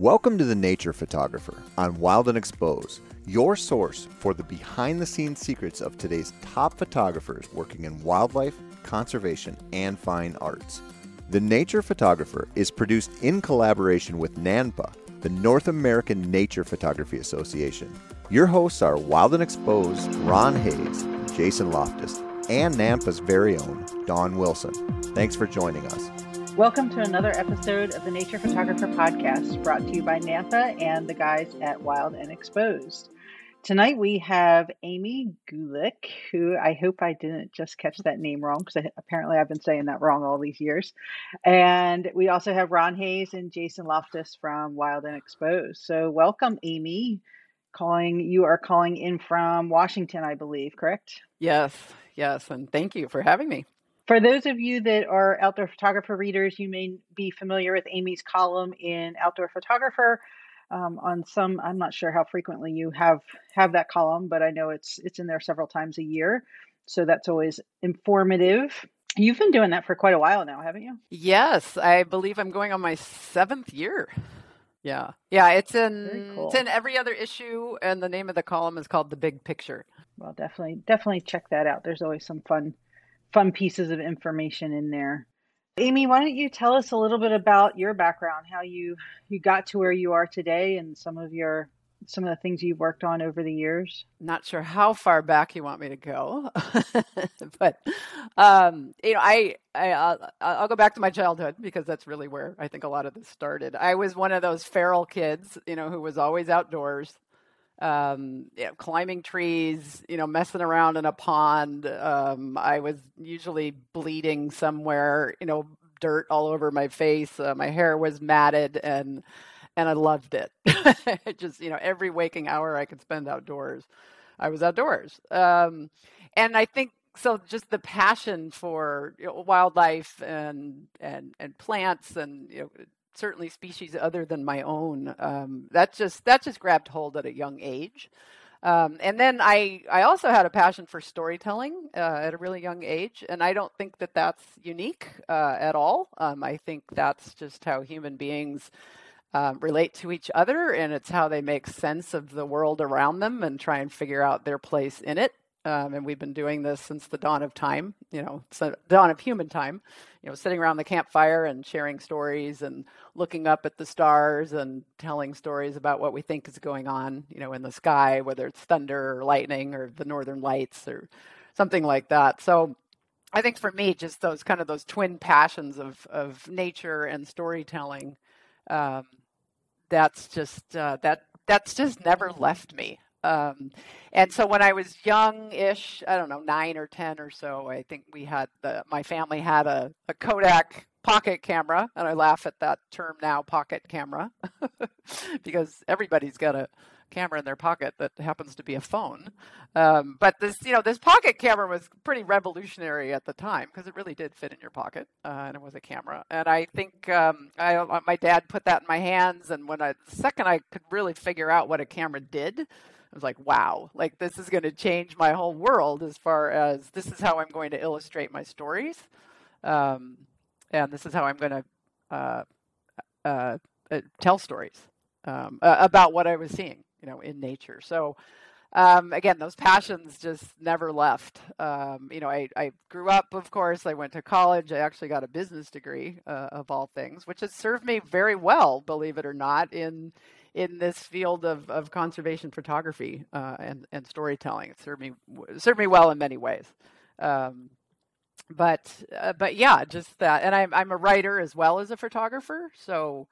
Welcome to The Nature Photographer on Wild and Exposed, your source for the behind the scenes secrets of today's top photographers working in wildlife, conservation, and fine arts. The Nature Photographer is produced in collaboration with NANPA, the North American Nature Photography Association. Your hosts are Wild and Exposed Ron Hayes, Jason Loftus, and NANPA's very own Don Wilson. Thanks for joining us. Welcome to another episode of the Nature Photographer Podcast brought to you by NANPA and the guys at Wild and Exposed. Tonight we have Amy Gulick, who I hope I didn't just catch that name wrong because apparently I've been saying that wrong all these years. And we also have Ron Hayes and Jason Loftus from Wild and Exposed. So welcome, Amy. Calling you are calling in from Washington, I believe, correct? Yes, yes, and thank you for having me. For those of you that are outdoor photographer readers, you may be familiar with Amy's column in Outdoor Photographer. Um, on some, I'm not sure how frequently you have have that column, but I know it's it's in there several times a year, so that's always informative. You've been doing that for quite a while now, haven't you? Yes, I believe I'm going on my seventh year. Yeah, yeah, it's in cool. it's in every other issue, and the name of the column is called "The Big Picture." Well, definitely, definitely check that out. There's always some fun fun pieces of information in there. Amy, why don't you tell us a little bit about your background, how you you got to where you are today, and some of your some of the things you've worked on over the years? Not sure how far back you want me to go, but um, you know, I, I I'll, I'll, go back to my childhood because that's really where I think a lot of this started. I was one of those feral kids, you know, who was always outdoors um, you know, climbing trees, you know, messing around in a pond. Um, I was usually bleeding somewhere, you know, dirt all over my face. Uh, my hair was matted and and I loved it. Just, you know, every waking hour I could spend outdoors, I was outdoors. Um, and I think so just the passion for you know, wildlife and and and plants and you know certainly species other than my own. Um, that just that just grabbed hold at a young age. Um, and then I, I also had a passion for storytelling uh, at a really young age, and I don't think that that's unique uh, at all. Um, I think that's just how human beings um, relate to each other, and it's how they make sense of the world around them and try and figure out their place in it. Um, and we've been doing this since the dawn of time, you know, so dawn of human time, you know, sitting around the campfire and sharing stories and looking up at the stars and telling stories about what we think is going on, you know, in the sky, whether it's thunder or lightning or the northern lights or something like that. So I think for me, just those kind of those twin passions of, of nature and storytelling, um, that's just, uh, that, that's just never left me. Um, and so when I was young-ish, I don't know, nine or ten or so, I think we had the my family had a, a Kodak pocket camera, and I laugh at that term now, pocket camera, because everybody's got a camera in their pocket that happens to be a phone. Um, but this, you know, this pocket camera was pretty revolutionary at the time because it really did fit in your pocket, uh, and it was a camera. And I think um, I, uh, my dad put that in my hands, and when I the second I could really figure out what a camera did I was like, wow, like this is going to change my whole world as far as this is how I'm going to illustrate my stories. Um, and this is how I'm going to uh, uh, uh, tell stories um, about what I was seeing, you know, in nature. So, um, again, those passions just never left. Um, you know, I, I, grew up, of course, I went to college. I actually got a business degree, uh, of all things, which has served me very well, believe it or not, in in this field of, of conservation photography uh, and, and storytelling. It served me served me well in many ways. Um, but uh, but yeah, just that. And I'm I'm a writer as well as a photographer. So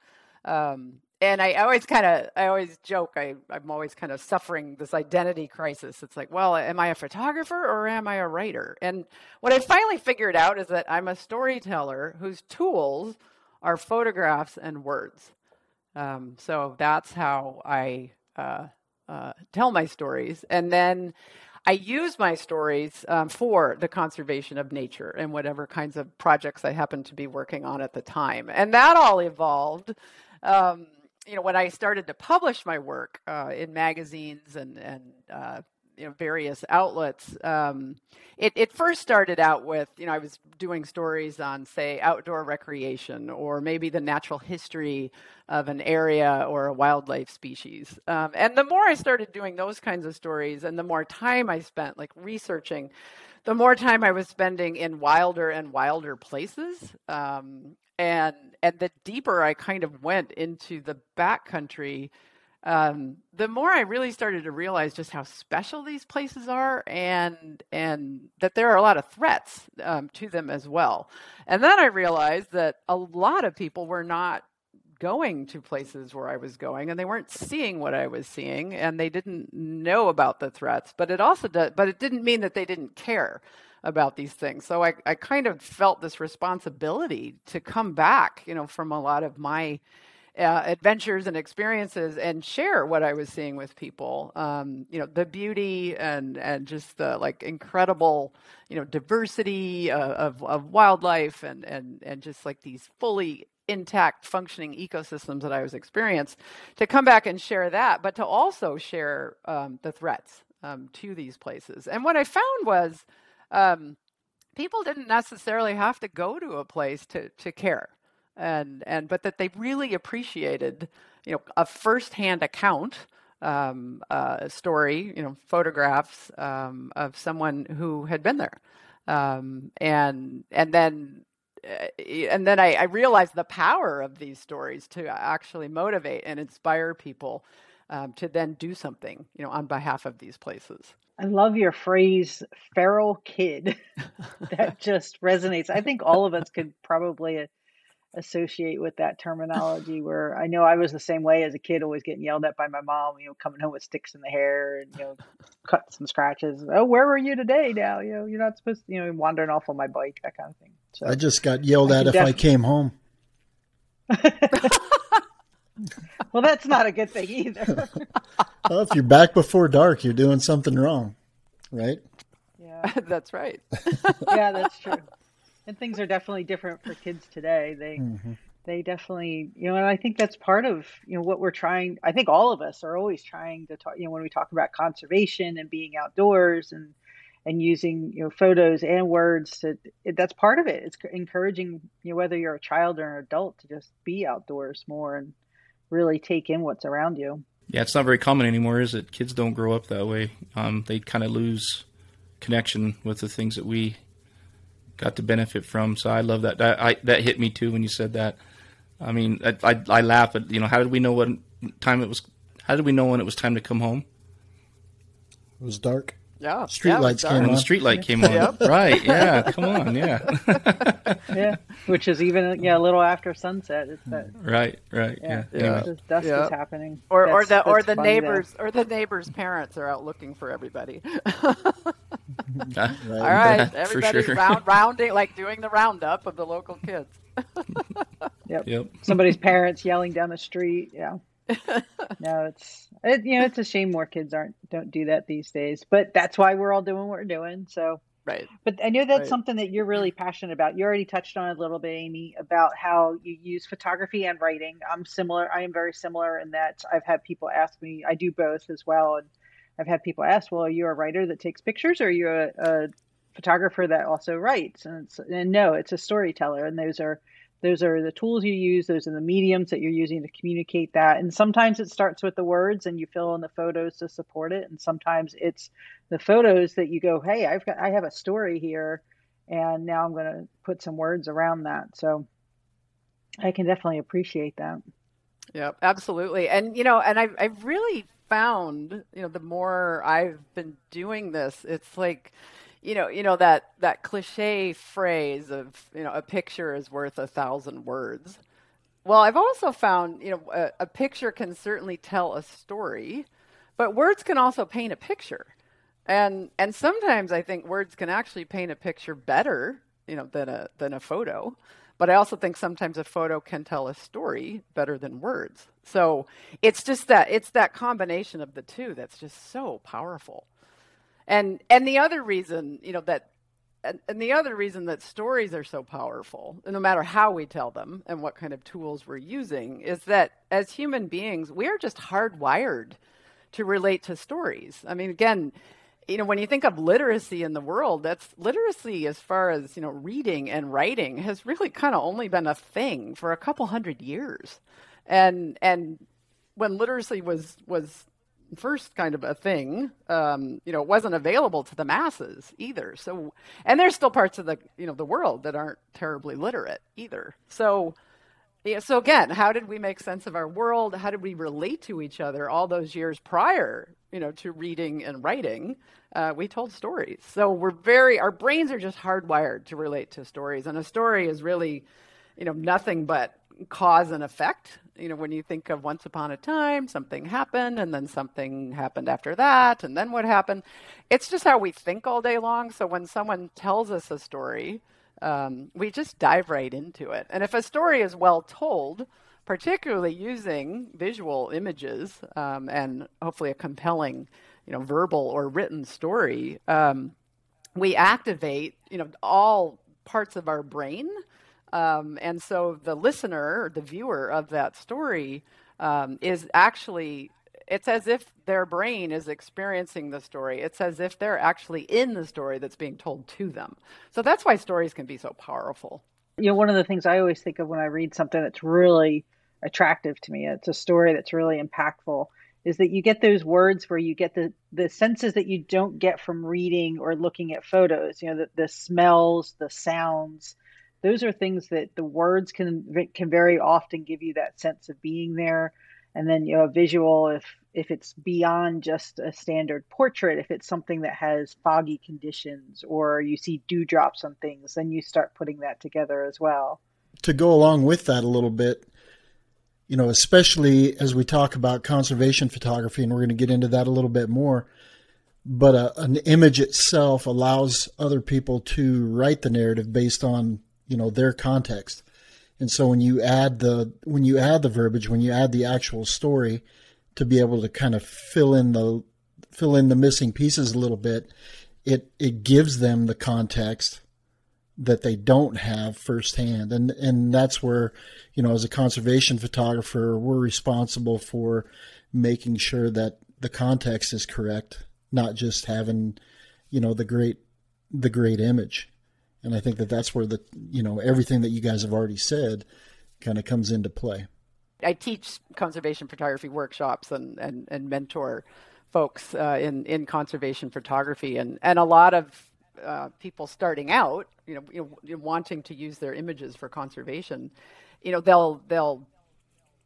um, and I always kind of I always joke I I'm always kind of suffering this identity crisis. It's like, well, am I a photographer or am I a writer? And what I finally figured out is that I'm a storyteller whose tools are photographs and words. Um, so that's how I uh, uh, tell my stories. And then I use my stories um, for the conservation of nature and whatever kinds of projects I happen to be working on at the time. And that all evolved. Um, you know, when I started to publish my work uh, in magazines and, and uh, you know various outlets. Um, it it first started out with you know I was doing stories on say outdoor recreation or maybe the natural history of an area or a wildlife species. Um, and the more I started doing those kinds of stories, and the more time I spent like researching the more time I was spending in wilder and wilder places, um, and and the deeper I kind of went into the backcountry, um, the more I really started to realize just how special these places are, and and that there are a lot of threats um, to them as well. And then I realized that a lot of people were not going to places where I was going and they weren't seeing what I was seeing and they didn't know about the threats but it also did, but it didn't mean that they didn't care about these things so I, I kind of felt this responsibility to come back you know from a lot of my uh, adventures and experiences and share what I was seeing with people. Um, you know, the beauty and and just the like incredible, you know, diversity uh, of of wildlife and and and just like these fully intact functioning ecosystems that I was experiencing, to come back and share that, but to also share um, the threats um, to these places. And what I found was um, people didn't necessarily have to go to a place to to care, and and but that they really appreciated you know a firsthand account. Um, uh, story, you know, photographs um, of someone who had been there, um, and and then uh, and then I, I, realized the power of these stories to actually motivate and inspire people um, to then do something, you know, on behalf of these places. I love your phrase, "feral kid." that just resonates. I think all of us could probably associate with that terminology where I know I was the same way as a kid, always getting yelled at by my mom, you know, coming home with sticks in the hair and, you know, cut some scratches. Oh, where were you today now? You know, you're not supposed to, you know, wandering off on my bike, that kind of thing. So I just got yelled I at if def- I came home. well, that's not a good thing either. well, if you're back before dark, you're doing something wrong, right? Yeah, that's right. yeah, that's true and things are definitely different for kids today. They mm-hmm. they definitely you know, and I think that's part of you know what we're trying. I think all of us are always trying to talk. You know, when we talk about conservation and being outdoors and and using you know photos and words to it, that's part of it. It's encouraging you know whether you're a child or an adult to just be outdoors more and really take in what's around you. Yeah, it's not very common anymore, is it? Kids don't grow up that way. Um, they kind of lose connection with the things that we got to benefit from. So I love that. That I, that hit me too when you said that. I mean, I, I, I laugh at you know how did we know what time it was? How did we know when it was time to come home? It was dark. Yeah, street yeah, lights came on. The street light came on. Yep. Right. Yeah. Come on. Yeah. yeah. Which is even yeah a little after sunset. It's that. Mm, right. Right. Yeah. Yeah. yeah. Dusk yeah. is happening. Or that's, or the or the neighbors or the neighbors' parents are out looking for everybody. right. All right, everybody's sure. round, rounding, like doing the roundup of the local kids. yep. Yep. Somebody's parents yelling down the street. Yeah. no, it's it, you know it's a shame more kids aren't don't do that these days. But that's why we're all doing what we're doing. So right. But I know that's right. something that you're really passionate about. You already touched on it a little bit, Amy, about how you use photography and writing. I'm similar. I am very similar in that I've had people ask me. I do both as well, and I've had people ask, "Well, are you a writer that takes pictures, or are you a, a photographer that also writes?" And, and no, it's a storyteller, and those are those are the tools you use. Those are the mediums that you're using to communicate that. And sometimes it starts with the words and you fill in the photos to support it. And sometimes it's the photos that you go hey i've got i have a story here and now i'm going to put some words around that. So i can definitely appreciate that. Yeah absolutely. And you know and i've, I've really found you know the more i've been doing this it's like you know, you know that that cliche phrase of you know a picture is worth a thousand words. Well, I've also found you know a, a picture can certainly tell a story, but words can also paint a picture, and and sometimes I think words can actually paint a picture better, you know, than a than a photo. But I also think sometimes a photo can tell a story better than words. So it's just that it's that combination of the two that's just so powerful. And and the other reason, you know, that and, and the other reason that stories are so powerful, no matter how we tell them and what kind of tools we're using, is that as human beings, we are just hardwired to relate to stories. I mean, again, you know, when you think of literacy in the world, that's literacy as far as, you know, reading and writing has really kind of only been a thing for a couple hundred years. And and when literacy was was first kind of a thing, um, you know, it wasn't available to the masses either. So, and there's still parts of the you know the world that aren't terribly literate either. So, yeah. So again, how did we make sense of our world? How did we relate to each other all those years prior, you know, to reading and writing? Uh, we told stories. So we're very our brains are just hardwired to relate to stories, and a story is really, you know, nothing but cause and effect you know, when you think of once upon a time, something happened and then something happened after that, and then what happened. It's just how we think all day long. So when someone tells us a story, um, we just dive right into it. And if a story is well told, particularly using visual images um, and hopefully a compelling, you know, verbal or written story, um, we activate, you know, all parts of our brain um, and so the listener or the viewer of that story um, is actually, it's as if their brain is experiencing the story. It's as if they're actually in the story that's being told to them. So that's why stories can be so powerful. You know, one of the things I always think of when I read something that's really attractive to me, it's a story that's really impactful, is that you get those words where you get the, the senses that you don't get from reading or looking at photos, you know, the, the smells, the sounds those are things that the words can can very often give you that sense of being there. And then you know a visual if if it's beyond just a standard portrait if it's something that has foggy conditions or you see dewdrops on things then you start putting that together as well. To go along with that a little bit you know especially as we talk about conservation photography and we're going to get into that a little bit more but a, an image itself allows other people to write the narrative based on you know their context. And so when you add the when you add the verbiage when you add the actual story to be able to kind of fill in the fill in the missing pieces a little bit it it gives them the context that they don't have firsthand. And and that's where you know as a conservation photographer we're responsible for making sure that the context is correct not just having you know the great the great image and I think that that's where the you know everything that you guys have already said kind of comes into play. I teach conservation photography workshops and and, and mentor folks uh, in in conservation photography, and and a lot of uh, people starting out, you know, you know, wanting to use their images for conservation, you know, they'll they'll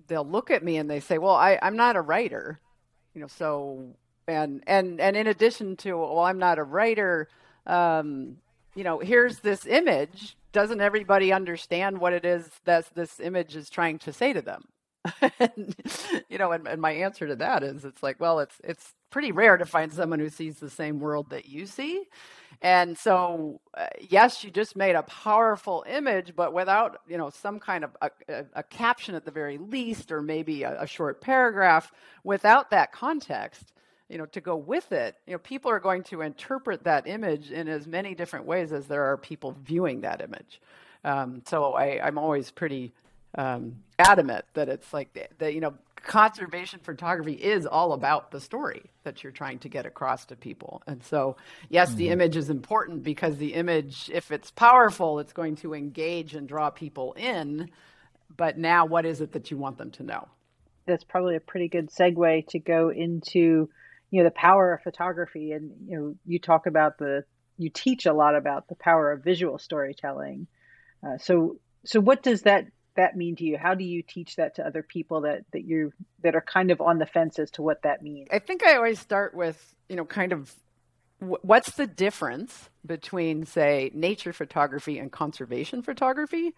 they'll look at me and they say, "Well, I, I'm not a writer," you know, so and and and in addition to, well, I'm not a writer. Um, you know, here's this image. Doesn't everybody understand what it is that this image is trying to say to them? and, you know, and, and my answer to that is, it's like, well, it's it's pretty rare to find someone who sees the same world that you see. And so, uh, yes, you just made a powerful image, but without, you know, some kind of a, a, a caption at the very least, or maybe a, a short paragraph, without that context, you know to go with it you know people are going to interpret that image in as many different ways as there are people viewing that image. Um, so I, i'm always pretty um, adamant that it's like that you know conservation photography is all about the story that you're trying to get across to people. And so yes mm-hmm. the image is important because the image if it's powerful it's going to engage and draw people in. But now what is it that you want them to know? That's probably a pretty good segue to go into you know the power of photography. And you know you talk about the you teach a lot about the power of visual storytelling. Uh, so so what does that that mean to you? How do you teach that to other people that that you that are kind of on the fence as to what that means? I think i always start with you know kind of what's the difference between say nature photography and conservation photography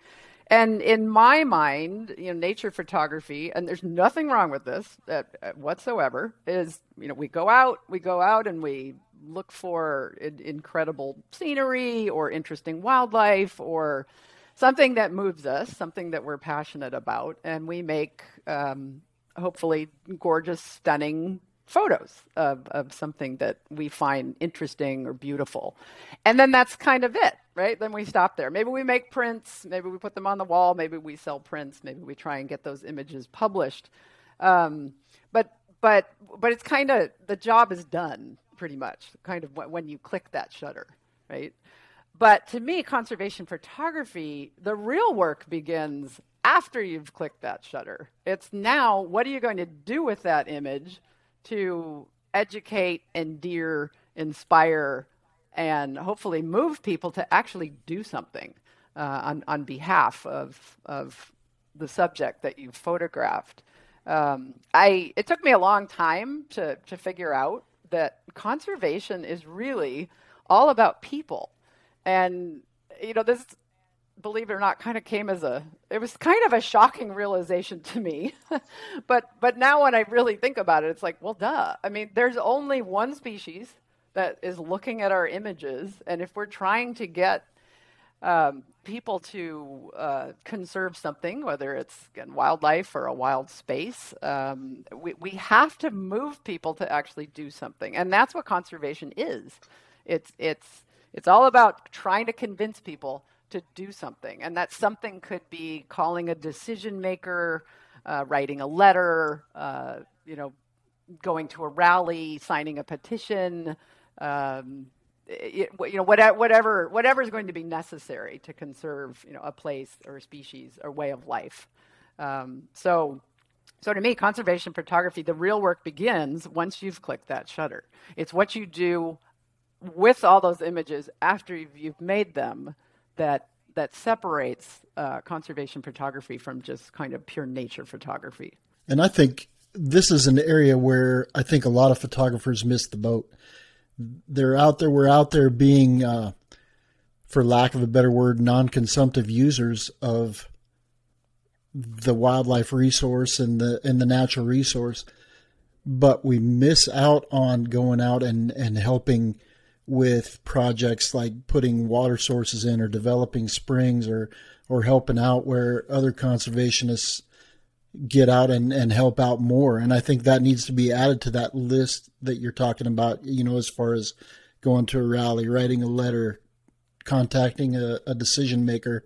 and in my mind, you know, nature photography, and there's nothing wrong with this uh, whatsoever, is, you know, we go out, we go out and we look for in- incredible scenery or interesting wildlife or something that moves us, something that we're passionate about, and we make um, hopefully gorgeous, stunning photos of, of something that we find interesting or beautiful. And then that's kind of it, right? Then we stop there. Maybe we make prints, maybe we put them on the wall, maybe we sell prints, maybe we try and get those images published. Um, but but but it's kind of the job is done pretty much, kind of when you click that shutter, right? But to me, conservation photography, the real work begins after you've clicked that shutter. It's now what are you going to do with that image to educate, endear, inspire, and hopefully move people to actually do something uh, on, on behalf of, of the subject that you've photographed. Um, I, it took me a long time to, to figure out that conservation is really all about people. And, you know, this, believe it or not, kind of came as a, it was kind of a shocking realization to me. but, but now when I really think about it, it's like, well, duh. I mean, there's only one species that is looking at our images. And if we're trying to get um, people to uh, conserve something, whether it's again, wildlife or a wild space, um, we, we have to move people to actually do something. And that's what conservation is. It's, it's, it's all about trying to convince people to do something. And that something could be calling a decision maker, uh, writing a letter, uh, you know, going to a rally, signing a petition, um, it, you know, whatever, whatever, is going to be necessary to conserve, you know, a place or a species or way of life. Um, so, so to me, conservation photography, the real work begins once you've clicked that shutter. It's what you do with all those images after you've, you've made them that that separates uh, conservation photography from just kind of pure nature photography. And I think this is an area where I think a lot of photographers miss the boat they're out there. We're out there being, uh, for lack of a better word, non-consumptive users of the wildlife resource and the and the natural resource, but we miss out on going out and and helping with projects like putting water sources in or developing springs or or helping out where other conservationists get out and, and help out more. And I think that needs to be added to that list that you're talking about, you know, as far as going to a rally, writing a letter, contacting a, a decision maker,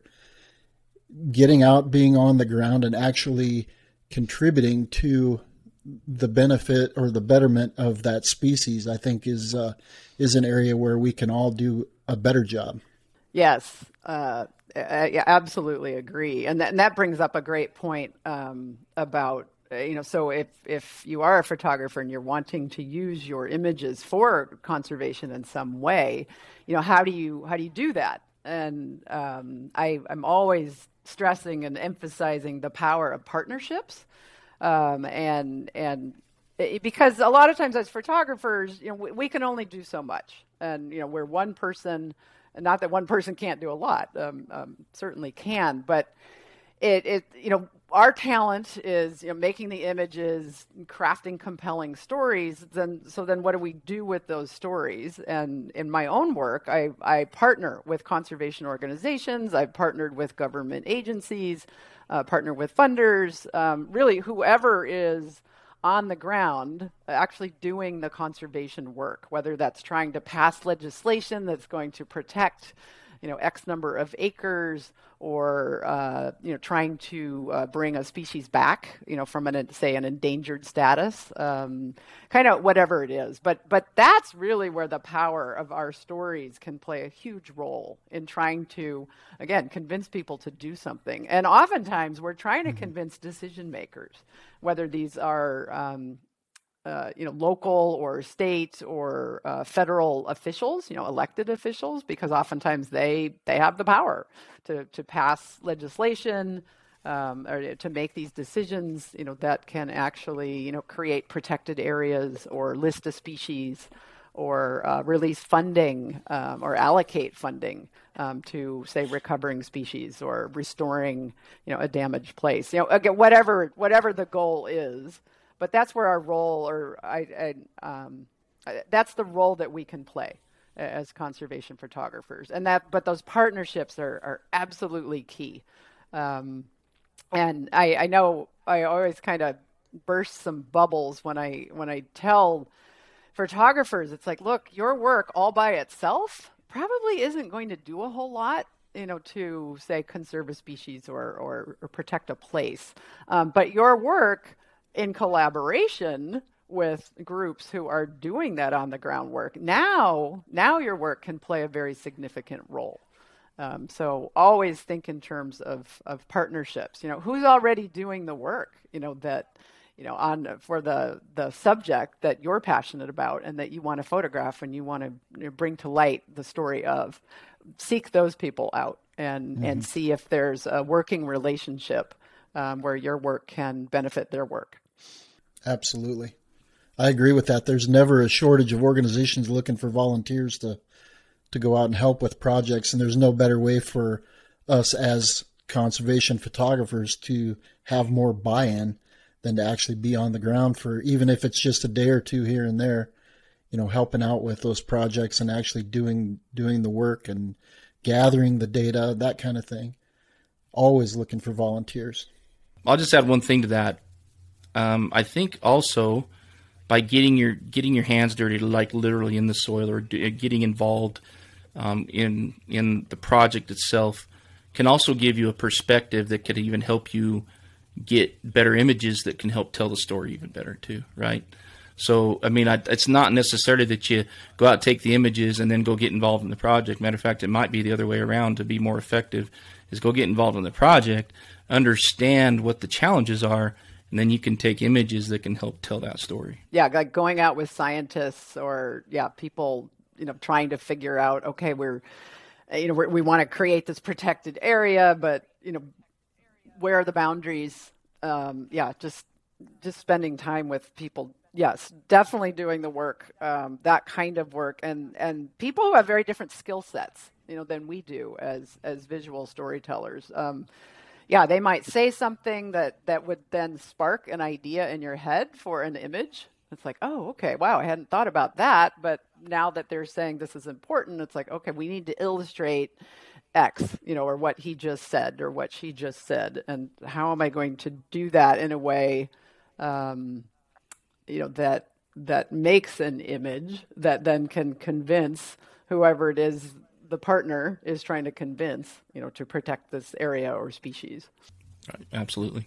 getting out, being on the ground, and actually contributing to the benefit or the betterment of that species, I think is uh, is an area where we can all do a better job. Yes, uh, absolutely agree, and that, and that brings up a great point um, about uh, you know. So if if you are a photographer and you're wanting to use your images for conservation in some way, you know how do you how do you do that? And um, I, I'm always stressing and emphasizing the power of partnerships, um, and and it, because a lot of times as photographers, you know, we, we can only do so much, and you know, we're one person not that one person can't do a lot, um, um, certainly can, but it, it, you know, our talent is you know, making the images, crafting compelling stories. Then, so then, what do we do with those stories? And in my own work, I, I partner with conservation organizations. I've partnered with government agencies, uh, partner with funders. Um, really, whoever is on the ground uh, actually doing the conservation work, whether that's trying to pass legislation that's going to protect, you know, X number of acres, or uh, you know, trying to uh, bring a species back, you know, from an say an endangered status, um, kind of whatever it is. But but that's really where the power of our stories can play a huge role in trying to, again, convince people to do something. And oftentimes we're trying to mm-hmm. convince decision makers whether these are um, uh, you know local or state or uh, federal officials, you know elected officials, because oftentimes they they have the power to to pass legislation um, or to make these decisions, you know that can actually you know create protected areas or list a species or uh, release funding um, or allocate funding um, to say recovering species or restoring you know a damaged place. You know again whatever whatever the goal is but that's where our role or I, I um, that's the role that we can play as conservation photographers and that but those partnerships are, are absolutely key um, and I, I know I always kind of burst some bubbles when I when I tell photographers, it's like, look, your work all by itself probably isn't going to do a whole lot you know, to say conserve a species or, or, or protect a place. Um, but your work in collaboration with groups who are doing that on the ground work. Now, now your work can play a very significant role. Um, so always think in terms of of partnerships. You know, who's already doing the work? You know that you know on for the the subject that you're passionate about and that you want to photograph and you want to you know, bring to light the story of. Seek those people out and mm-hmm. and see if there's a working relationship um, where your work can benefit their work. Absolutely. I agree with that. There's never a shortage of organizations looking for volunteers to to go out and help with projects, and there's no better way for us as conservation photographers to have more buy-in than to actually be on the ground for even if it's just a day or two here and there, you know, helping out with those projects and actually doing doing the work and gathering the data, that kind of thing. Always looking for volunteers. I'll just add one thing to that. Um, I think also by getting your getting your hands dirty, like literally in the soil, or do, getting involved um, in in the project itself, can also give you a perspective that could even help you get better images that can help tell the story even better too. Right. So, I mean, I, it's not necessarily that you go out, take the images, and then go get involved in the project. Matter of fact, it might be the other way around to be more effective. Is go get involved in the project, understand what the challenges are, and then you can take images that can help tell that story. Yeah, like going out with scientists or yeah, people you know trying to figure out okay, we're you know we're, we want to create this protected area, but you know where are the boundaries? Um, yeah, just just spending time with people yes definitely doing the work um, that kind of work and and people who have very different skill sets you know than we do as as visual storytellers um, yeah, they might say something that that would then spark an idea in your head for an image. It's like, oh, okay, wow, I hadn't thought about that. But now that they're saying this is important, it's like, okay, we need to illustrate X, you know, or what he just said or what she just said, and how am I going to do that in a way, um, you know, that that makes an image that then can convince whoever it is the partner is trying to convince, you know, to protect this area or species. Right, absolutely.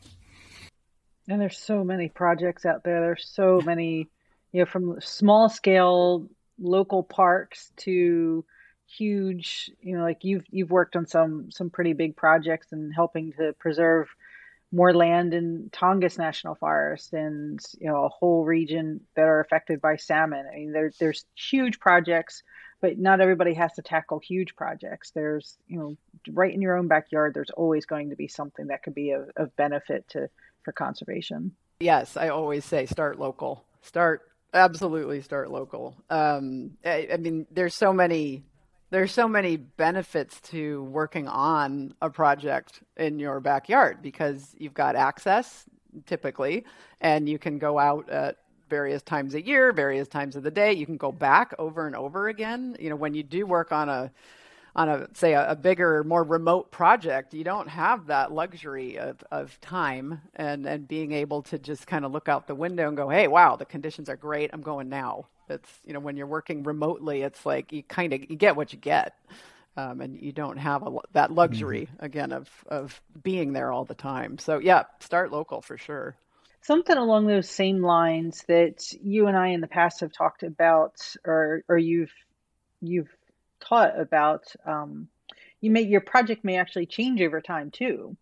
And there's so many projects out there. There's so many, you know, from small scale local parks to huge, you know, like you've you've worked on some some pretty big projects and helping to preserve more land in Tongass National Forest and you know a whole region that are affected by salmon. I mean, there, there's huge projects but not everybody has to tackle huge projects. There's, you know, right in your own backyard, there's always going to be something that could be of, of benefit to for conservation. Yes, I always say start local. Start absolutely start local. Um, I, I mean, there's so many there's so many benefits to working on a project in your backyard because you've got access typically and you can go out at various times a year, various times of the day. You can go back over and over again. You know, when you do work on a on a say a, a, bigger, more remote project, you don't have that luxury of, of time and, and being able to just kind of look out the window and go, hey, wow, the conditions are great. I'm going now. It's you know when you're working remotely, it's like you kind of you get what you get, um, and you don't have a, that luxury mm-hmm. again of of being there all the time. So yeah, start local for sure something along those same lines that you and I in the past have talked about, or or you've you've taught about. Um, you may your project may actually change over time too.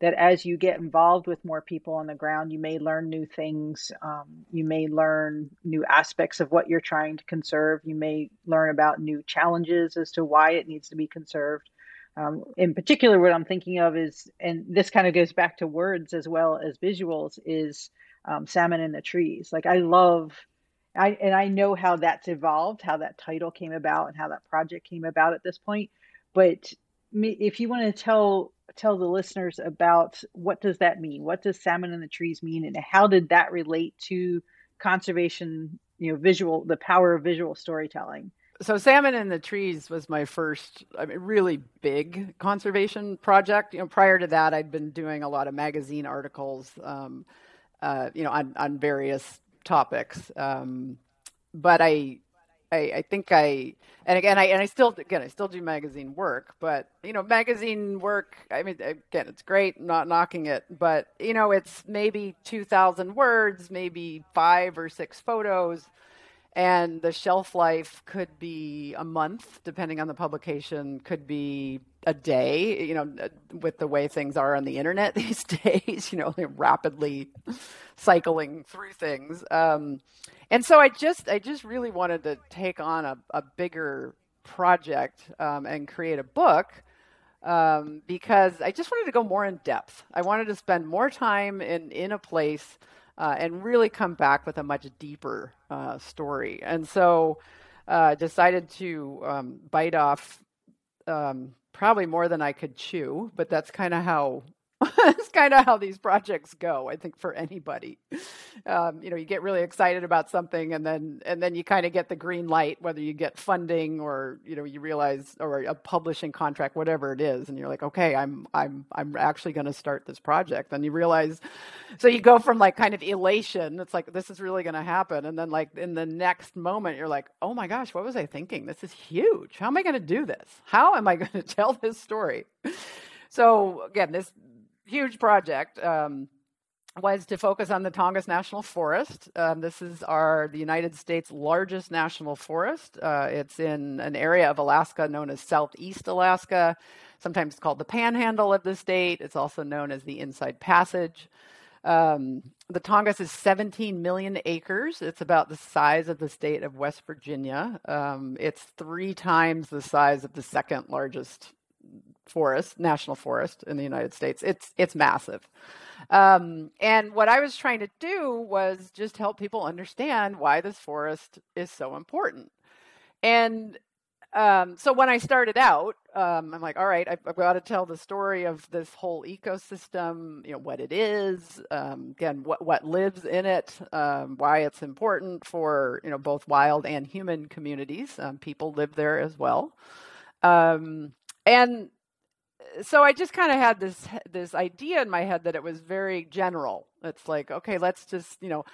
That as you get involved with more people on the ground, you may learn new things. Um, you may learn new aspects of what you're trying to conserve. You may learn about new challenges as to why it needs to be conserved. Um, in particular, what I'm thinking of is, and this kind of goes back to words as well as visuals, is um, salmon in the trees. Like I love, I and I know how that's evolved, how that title came about, and how that project came about at this point. But if you want to tell tell the listeners about what does that mean, what does salmon in the trees mean, and how did that relate to conservation? You know, visual, the power of visual storytelling so salmon in the trees was my first I mean, really big conservation project you know prior to that i'd been doing a lot of magazine articles um, uh, you know on, on various topics um, but i I, I think I and again I and I still again I still do magazine work, but you know magazine work. I mean again it's great, not knocking it, but you know it's maybe two thousand words, maybe five or six photos, and the shelf life could be a month depending on the publication, could be a day. You know with the way things are on the internet these days, you know rapidly cycling through things. Um, and so I just I just really wanted to take on a, a bigger project um, and create a book um, because I just wanted to go more in depth. I wanted to spend more time in in a place uh, and really come back with a much deeper uh, story. And so uh, decided to um, bite off um, probably more than I could chew, but that's kind of how It's kind of how these projects go. I think for anybody, um, you know, you get really excited about something, and then and then you kind of get the green light, whether you get funding or you know you realize or a publishing contract, whatever it is, and you're like, okay, I'm I'm I'm actually going to start this project. And you realize, so you go from like kind of elation, it's like this is really going to happen, and then like in the next moment, you're like, oh my gosh, what was I thinking? This is huge. How am I going to do this? How am I going to tell this story? So again, this huge project um, was to focus on the Tongass National Forest. Um, this is our the United States' largest national forest. Uh, it's in an area of Alaska known as Southeast Alaska, sometimes called the Panhandle of the state. It's also known as the Inside Passage. Um, the Tongass is 17 million acres. It's about the size of the state of West Virginia. Um, it's three times the size of the second largest forest, national forest in the United States. It's it's massive. Um, and what I was trying to do was just help people understand why this forest is so important. And um, so when I started out, um, I'm like, all right, I've, I've, got to tell the story of this whole ecosystem. You know what it is, um, again, what what lives in it, um, why it's important for you know both wild and human communities. Um, people live there as well, um, and so I just kind of had this this idea in my head that it was very general. It's like, okay, let's just, you know,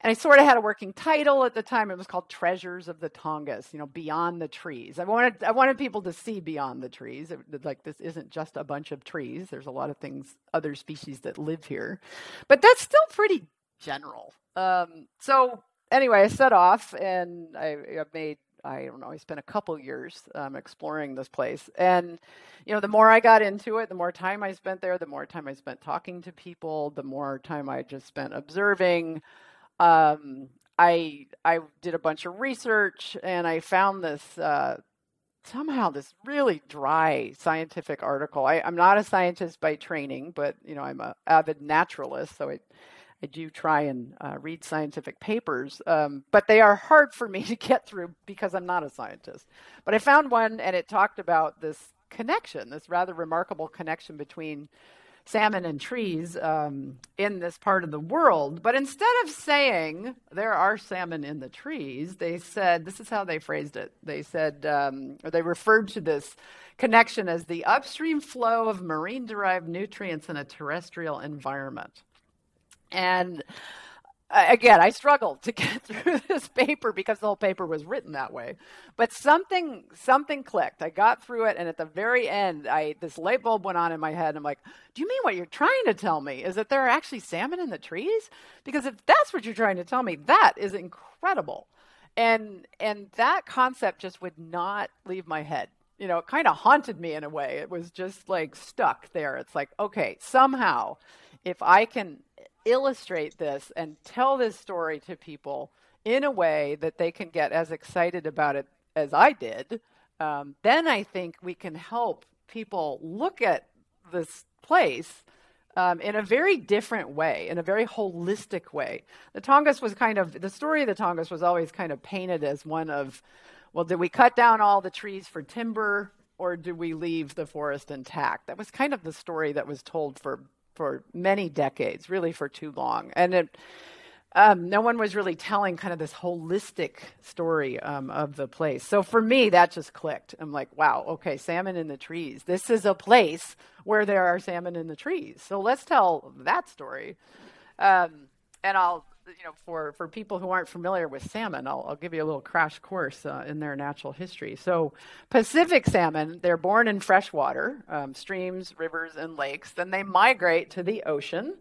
and I sort of had a working title at the time. It was called Treasures of the Tongass, you know, Beyond the Trees. I wanted I wanted people to see beyond the trees. It, like this isn't just a bunch of trees. There's a lot of things, other species that live here, but that's still pretty general. Um, so anyway, I set off and I, I made I don't know, I spent a couple years um, exploring this place. And, you know, the more I got into it, the more time I spent there, the more time I spent talking to people, the more time I just spent observing. Um, I I did a bunch of research and I found this uh, somehow this really dry scientific article. I, am not a scientist by training, but you know I'm an avid naturalist, so it I do try and uh, read scientific papers, um, but they are hard for me to get through because I'm not a scientist. But I found one, and it talked about this connection, this rather remarkable connection between salmon and trees um, in this part of the world. But instead of saying there are salmon in the trees, they said this is how they phrased it. They said, um, or they referred to this connection as the upstream flow of marine derived nutrients in a terrestrial environment. And uh, again, I struggled to get through this paper because the whole paper was written that way. But something something clicked. I got through it, and at the very end, I this light bulb went on in my head. I'm like, "Do you mean what you're trying to tell me is that there are actually salmon in the trees? Because if that's what you're trying to tell me, that is incredible." And and that concept just would not leave my head. You know, it kind of haunted me in a way. It was just like stuck there. It's like, okay, somehow if I can illustrate this and tell this story to people in a way that they can get as excited about it as I did, um, then I think we can help people look at this place um, in a very different way, in a very holistic way. The Tongass was kind of, the story of the Tongass was always kind of painted as one of, well, did we cut down all the trees for timber or do we leave the forest intact? That was kind of the story that was told for for many decades, really for too long. And it, um, no one was really telling kind of this holistic story um, of the place. So for me, that just clicked. I'm like, wow, okay, salmon in the trees. This is a place where there are salmon in the trees. So let's tell that story. Um, and I'll you know, for, for people who aren't familiar with salmon, I'll, I'll give you a little crash course uh, in their natural history. So, Pacific salmon, they're born in freshwater, um, streams, rivers, and lakes. Then they migrate to the ocean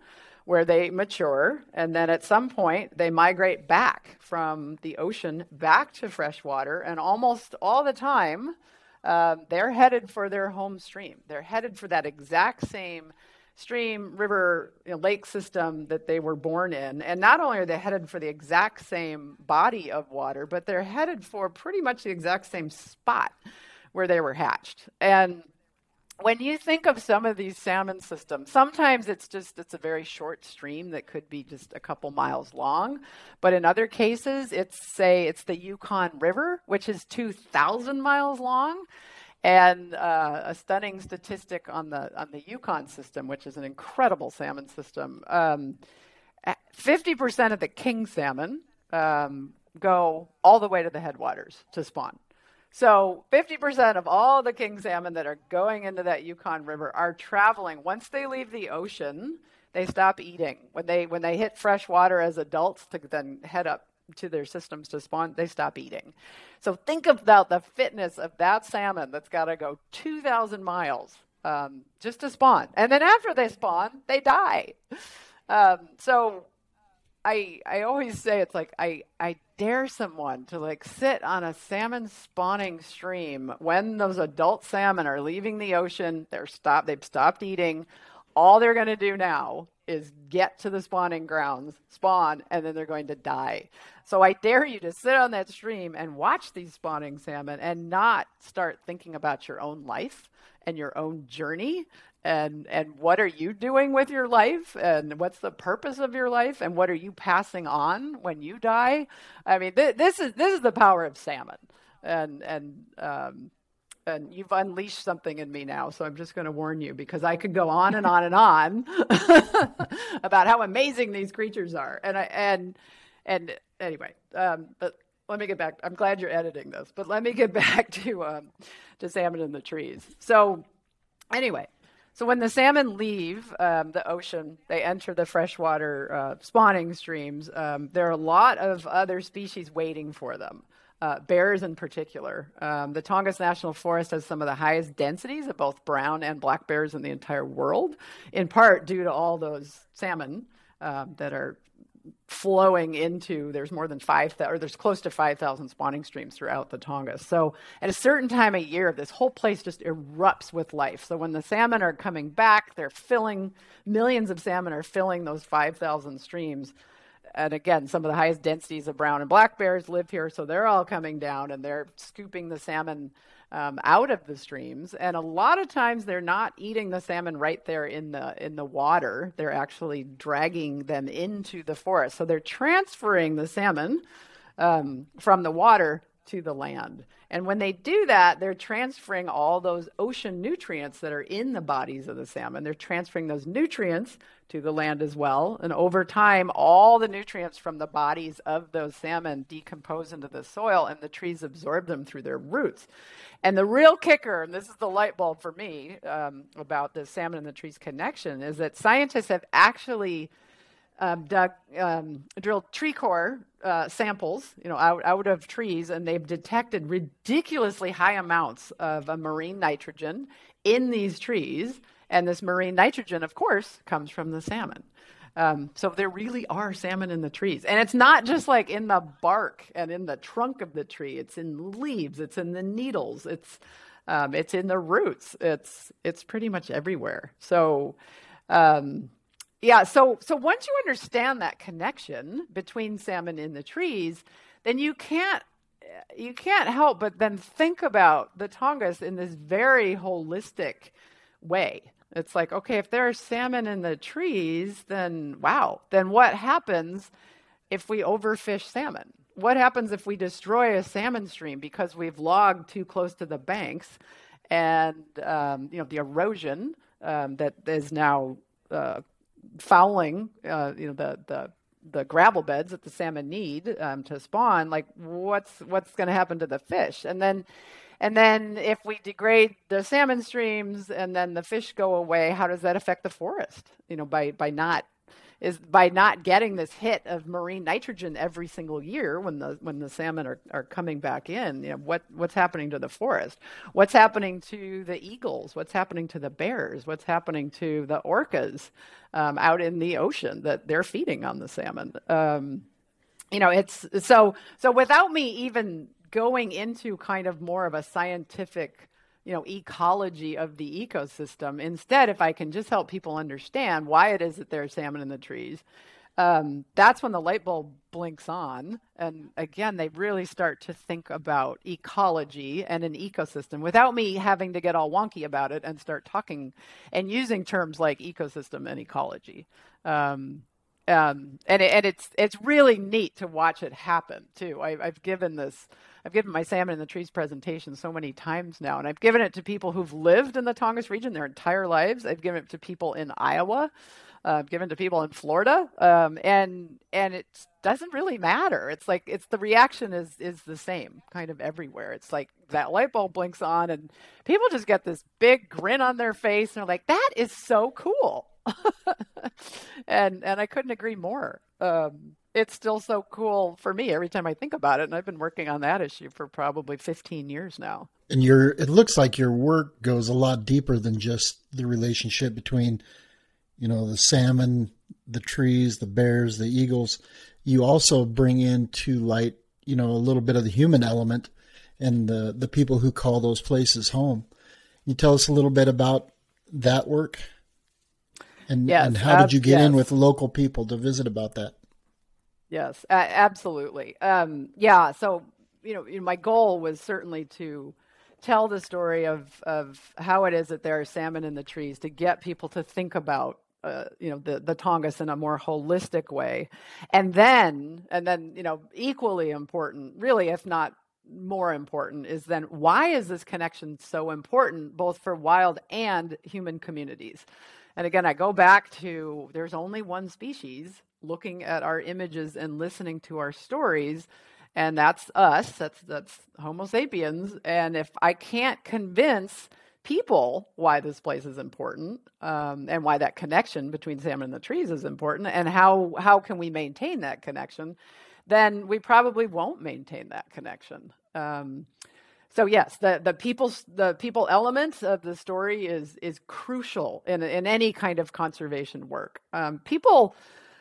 where they mature. And then at some point, they migrate back from the ocean back to freshwater. And almost all the time, uh, they're headed for their home stream. They're headed for that exact same stream, river, you know, lake system that they were born in. And not only are they headed for the exact same body of water, but they're headed for pretty much the exact same spot where they were hatched. And when you think of some of these salmon systems, sometimes it's just it's a very short stream that could be just a couple miles long, but in other cases, it's say it's the Yukon River, which is two thousand miles long, and uh, a stunning statistic on the on the Yukon system, which is an incredible salmon system. Um, fifty percent of the king salmon um, go all the way to the headwaters to spawn. So 50% of all the king salmon that are going into that Yukon River are traveling. Once they leave the ocean, they stop eating. When they when they hit fresh water as adults to then head up to their systems to spawn, they stop eating. So think about the fitness of that salmon that's got to go 2,000 miles um, just to spawn, and then after they spawn, they die. Um, so I I always say it's like I I dare someone to like sit on a salmon spawning stream when those adult salmon are leaving the ocean. They're stopped. They've stopped eating. All they're going to do now is get to the spawning grounds, spawn, and then they're going to die. So I dare you to sit on that stream and watch these spawning salmon and not start thinking about your own life and your own journey and and what are you doing with your life and what's the purpose of your life and what are you passing on when you die? I mean th- this is this is the power of salmon. And and um, and you've unleashed something in me now so i'm just going to warn you because i could go on and on and on about how amazing these creatures are. And i and and anyway um, but let me get back i'm glad you're editing this but let me get back to um, to salmon in the trees so anyway so when the salmon leave um, the ocean, they enter the freshwater uh, spawning streams. Um, there are a lot of other species waiting for them. Uh, bears in particular. Um, the Tongass National Forest has some of the highest densities of both brown and black bears in the entire world, in part due to all those salmon um, that are flowing into there's more than five or there's close to 5000 spawning streams throughout the Tongass. So at a certain time of year this whole place just erupts with life. So when the salmon are coming back they're filling millions of salmon are filling those 5000 streams. And again some of the highest densities of brown and black bears live here so they're all coming down and they're scooping the salmon um, out of the streams, and a lot of times they're not eating the salmon right there in the in the water. They're actually dragging them into the forest, so they're transferring the salmon um, from the water to the land. And when they do that, they're transferring all those ocean nutrients that are in the bodies of the salmon. They're transferring those nutrients to the land as well. And over time, all the nutrients from the bodies of those salmon decompose into the soil, and the trees absorb them through their roots. And the real kicker, and this is the light bulb for me um, about the salmon and the trees connection, is that scientists have actually um, dug, um, drilled tree core uh, samples, you know, out, out of trees, and they've detected ridiculously high amounts of uh, marine nitrogen in these trees. And this marine nitrogen, of course, comes from the salmon. Um, so there really are salmon in the trees. And it's not just like in the bark and in the trunk of the tree. It's in leaves, it's in the needles, it's um, it's in the roots. It's it's pretty much everywhere. So um, yeah, so so once you understand that connection between salmon in the trees, then you can't you can't help but then think about the Tongass in this very holistic way. It's like, okay, if there are salmon in the trees, then wow, then what happens if we overfish salmon? What happens if we destroy a salmon stream because we've logged too close to the banks and um, you know the erosion um, that is now uh, fouling, uh, you know, the, the, the gravel beds that the salmon need um, to spawn, like what's what's going to happen to the fish? And then, and then if we degrade the salmon streams and then the fish go away, how does that affect the forest? You know, by by not is by not getting this hit of marine nitrogen every single year when the when the salmon are, are coming back in you know what what's happening to the forest? What's happening to the eagles? What's happening to the bears? What's happening to the orcas um, out in the ocean that they're feeding on the salmon? Um, you know it's so so without me even going into kind of more of a scientific you know ecology of the ecosystem. Instead if i can just help people understand why it is that there's salmon in the trees um, that's when the light bulb blinks on. And again they really start to think about ecology and an ecosystem without me having to get all wonky about it and start talking and using terms like ecosystem and ecology. Um, um, and it, and it's it's really neat to watch it happen too. I, have given this, I've given my salmon in the trees presentation so many times now, and I've given it to people who've lived in the Tongass region their entire lives. I've given it to people in Iowa, uh, I've given to people in Florida, um, and and it doesn't really matter. It's like it's the reaction is is the same kind of everywhere. It's like that light bulb blinks on, and people just get this big grin on their face, and they're like, "That is so cool." and and I couldn't agree more. Um, it's still so cool for me every time I think about it, and I've been working on that issue for probably 15 years now. And your it looks like your work goes a lot deeper than just the relationship between, you know, the salmon, the trees, the bears, the eagles. You also bring into light, you know, a little bit of the human element and the the people who call those places home. Can you tell us a little bit about that work? And, yes, and how did you get yes. in with local people to visit about that? Yes, absolutely. Um, yeah, so you know, my goal was certainly to tell the story of of how it is that there are salmon in the trees to get people to think about uh, you know the the Tongass in a more holistic way, and then and then you know equally important, really, if not more important, is then why is this connection so important both for wild and human communities? And again, I go back to there's only one species looking at our images and listening to our stories, and that's us. That's that's Homo sapiens. And if I can't convince people why this place is important um, and why that connection between salmon and the trees is important, and how how can we maintain that connection, then we probably won't maintain that connection. Um, so yes, the the people the people element of the story is is crucial in in any kind of conservation work. Um, people,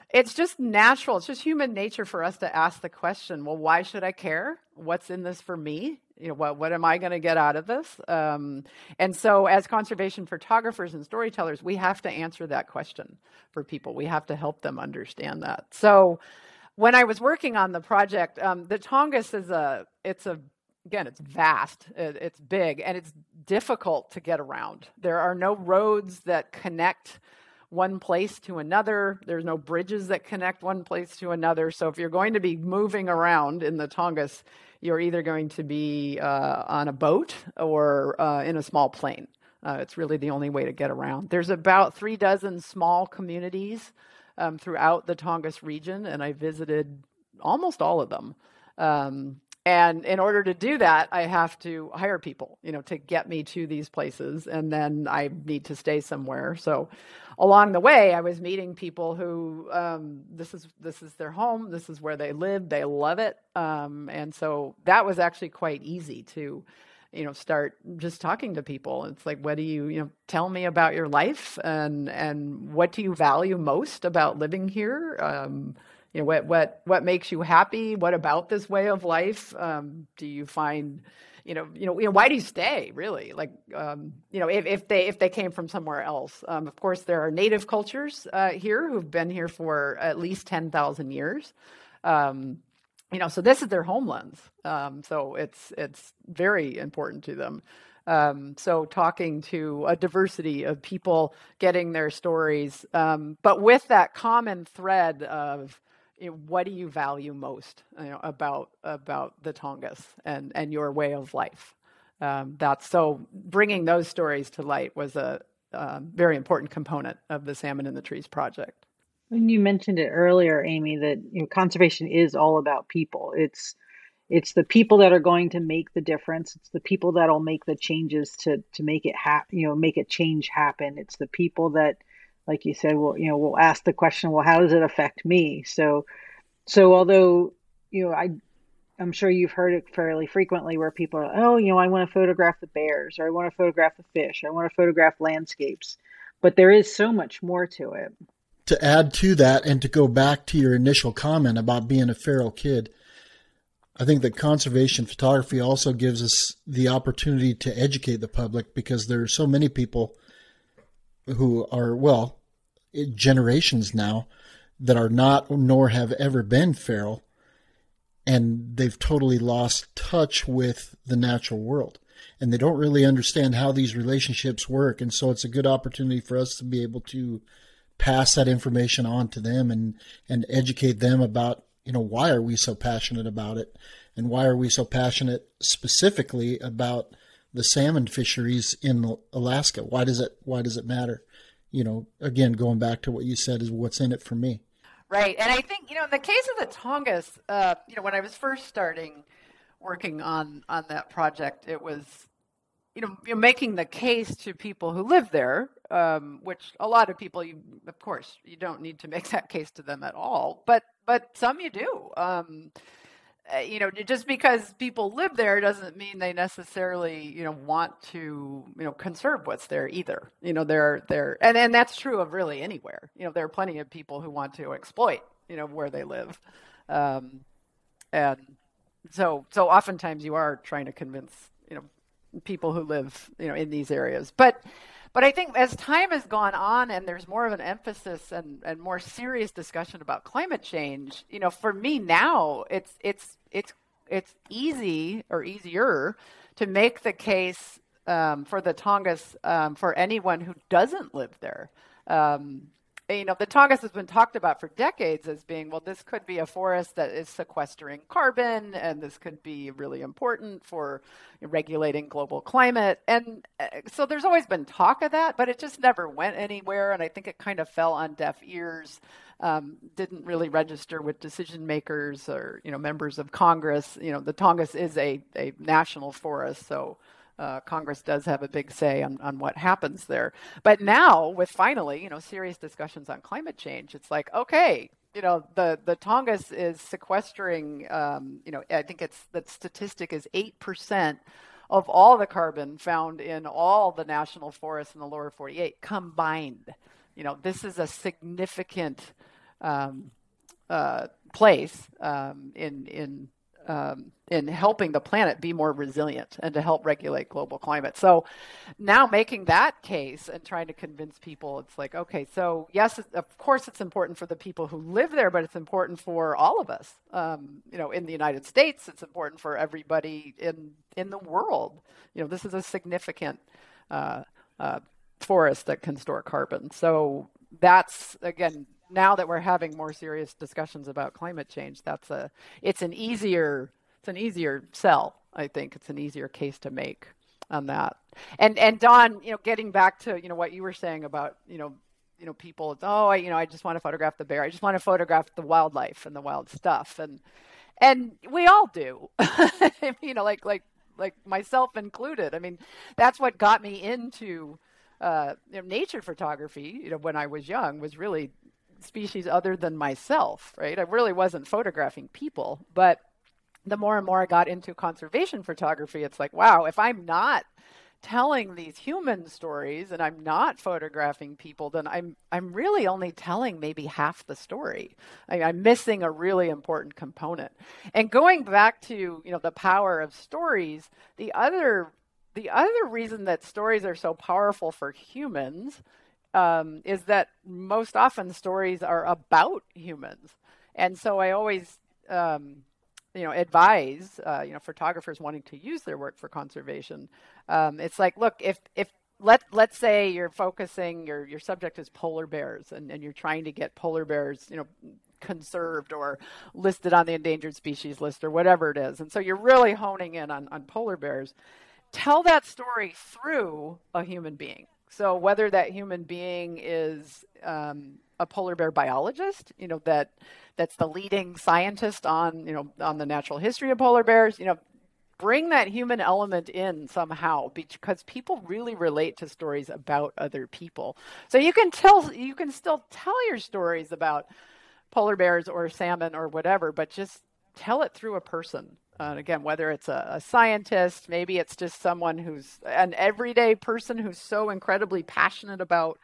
it's just natural. It's just human nature for us to ask the question, well, why should I care? What's in this for me? You know, what what am I going to get out of this? Um, and so, as conservation photographers and storytellers, we have to answer that question for people. We have to help them understand that. So when I was working on the project, um, the Tongass is a it's a again, it's vast, it's big, and it's difficult to get around. There are no roads that connect one place to another. There's no bridges that connect one place to another. So if you're going to be moving around in the Tongass, you're either going to be uh, on a boat or uh, in a small plane. Uh, it's really the only way to get around. There's about three dozen small communities um, throughout the Tongass region, and I visited almost all of them. Um, and in order to do that i have to hire people you know to get me to these places and then i need to stay somewhere. So along the way i was meeting people who um, this is this is their home this is where they live they love it. Um, and so that was actually quite easy to you know start just talking to people. It's like what do you you know tell me about your life and and what do you value most about living here? Um, you know what what what makes you happy what about this way of life um, do you find you know, you know, you know, why do you stay? Really, like, um, you know, if, if they if they came from somewhere else. Um, of course, there are native cultures uh, here who've been here for at least ten thousand years. Um, you know, so this is their homelands. Um, so it's it's very important to them. Um, so talking to a diversity of people, getting their stories, um, but with that common thread of what do you value most you know, about about the Tongass and and your way of life? Um, that's so bringing those stories to light was a, a very important component of the Salmon in the Trees project. When you mentioned it earlier, Amy, that you know, conservation is all about people. It's it's the people that are going to make the difference. It's the people that'll make the changes to to make it happen. You know, make a change happen. It's the people that like you said, we'll you know we'll ask the question, well, how does it affect me? So, so although you know I I'm sure you've heard it fairly frequently where people are, oh, you know, I want to photograph the bears or I want to photograph the fish or I want to photograph landscapes. But there is so much more to it. To add to that and to go back to your initial comment about being a feral kid, I think that conservation photography also gives us the opportunity to educate the public because there are so many people who are, well, generations now that are not nor have ever been feral and they've totally lost touch with the natural world. And they don't really understand how these relationships work and so it's a good opportunity for us to be able to pass that information on to them and and educate them about you know why are we so passionate about it? And why are we so passionate specifically about the salmon fisheries in Alaska why does it why does it matter you know again going back to what you said is what's in it for me Right. And I think, you know, in the case of the Tongass, uh, you know, when I was first starting working on, on that project, it was, you know, you're making the case to people who live there, um, which a lot of people, you, of course, you don't need to make that case to them at all, but, but some you do. Um, you know, just because people live there doesn't mean they necessarily, you know, want to, you know, conserve what's there either. You know, they're they're and and that's true of really anywhere. You know, there are plenty of people who want to exploit, you know, where they live, um, and so so oftentimes you are trying to convince, you know, people who live, you know, in these areas, but but I think as time has gone on and there's more of an emphasis and, and more serious discussion about climate change, you know, for me now it's it's it's it's easy or easier to make the case um, for the Tongass um, for anyone who doesn't live there. Um, you know, the Tongass has been talked about for decades as being, well, this could be a forest that is sequestering carbon, and this could be really important for regulating global climate. And uh, so there's always been talk of that, but it just never went anywhere. And I think it kind of fell on deaf ears, um, didn't really register with decision makers or, you know, members of Congress. You know, the Tongass is a, a national forest, so uh, Congress does have a big say on, on what happens there. But now, with finally, you know, serious discussions on climate change, it's like, okay, you know, the, the Tongass is sequestering, um, you know, I think it's the statistic is 8% of all the carbon found in all the national forests in the lower 48 combined. You know, this is a significant um, uh, place um, in, in um, in helping the planet be more resilient and to help regulate global climate. So now making that case and trying to convince people, it's like, okay, so yes, of course it's important for the people who live there, but it's important for all of us. Um, you know, in the United States, it's important for everybody in in the world. You know, this is a significant uh, uh, forest that can store carbon. So that's again now that we're having more serious discussions about climate change, that's a it's an easier it's an easier sell. I think it's an easier case to make on that. And and Don, you know, getting back to you know what you were saying about you know you know people oh I you know I just want to photograph the bear. I just want to photograph the wildlife and the wild stuff and and we all do. you know, like like like myself included. I mean, that's what got me into uh, you know, nature photography. You know, when I was young, was really species other than myself, right? I really wasn't photographing people, but the more and more I got into conservation photography, it's like, wow, if I'm not telling these human stories and I'm not photographing people, then I'm I'm really only telling maybe half the story. I, I'm missing a really important component. And going back to you know the power of stories, the other the other reason that stories are so powerful for humans um, is that most often stories are about humans, and so I always, um, you know, advise uh, you know photographers wanting to use their work for conservation. Um, it's like, look, if if let let's say you're focusing your your subject is polar bears, and, and you're trying to get polar bears, you know, conserved or listed on the endangered species list or whatever it is, and so you're really honing in on on polar bears. Tell that story through a human being so whether that human being is um, a polar bear biologist, you know that that's the leading scientist on you know on the natural history of polar bears, you know, bring that human element in somehow because people really relate to stories about other people. So you can tell you can still tell your stories about polar bears or salmon or whatever, but just tell it through a person. Again, whether it's a, a, scientist, maybe it's just someone who's an everyday person who's so incredibly passionate about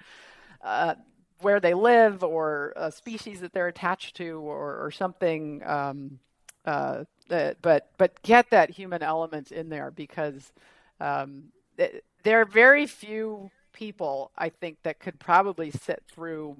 uh, where they live or a species that they're attached to or, or something. Um, uh, that, but but get that human element in there because um, there are very few people I think that could probably sit through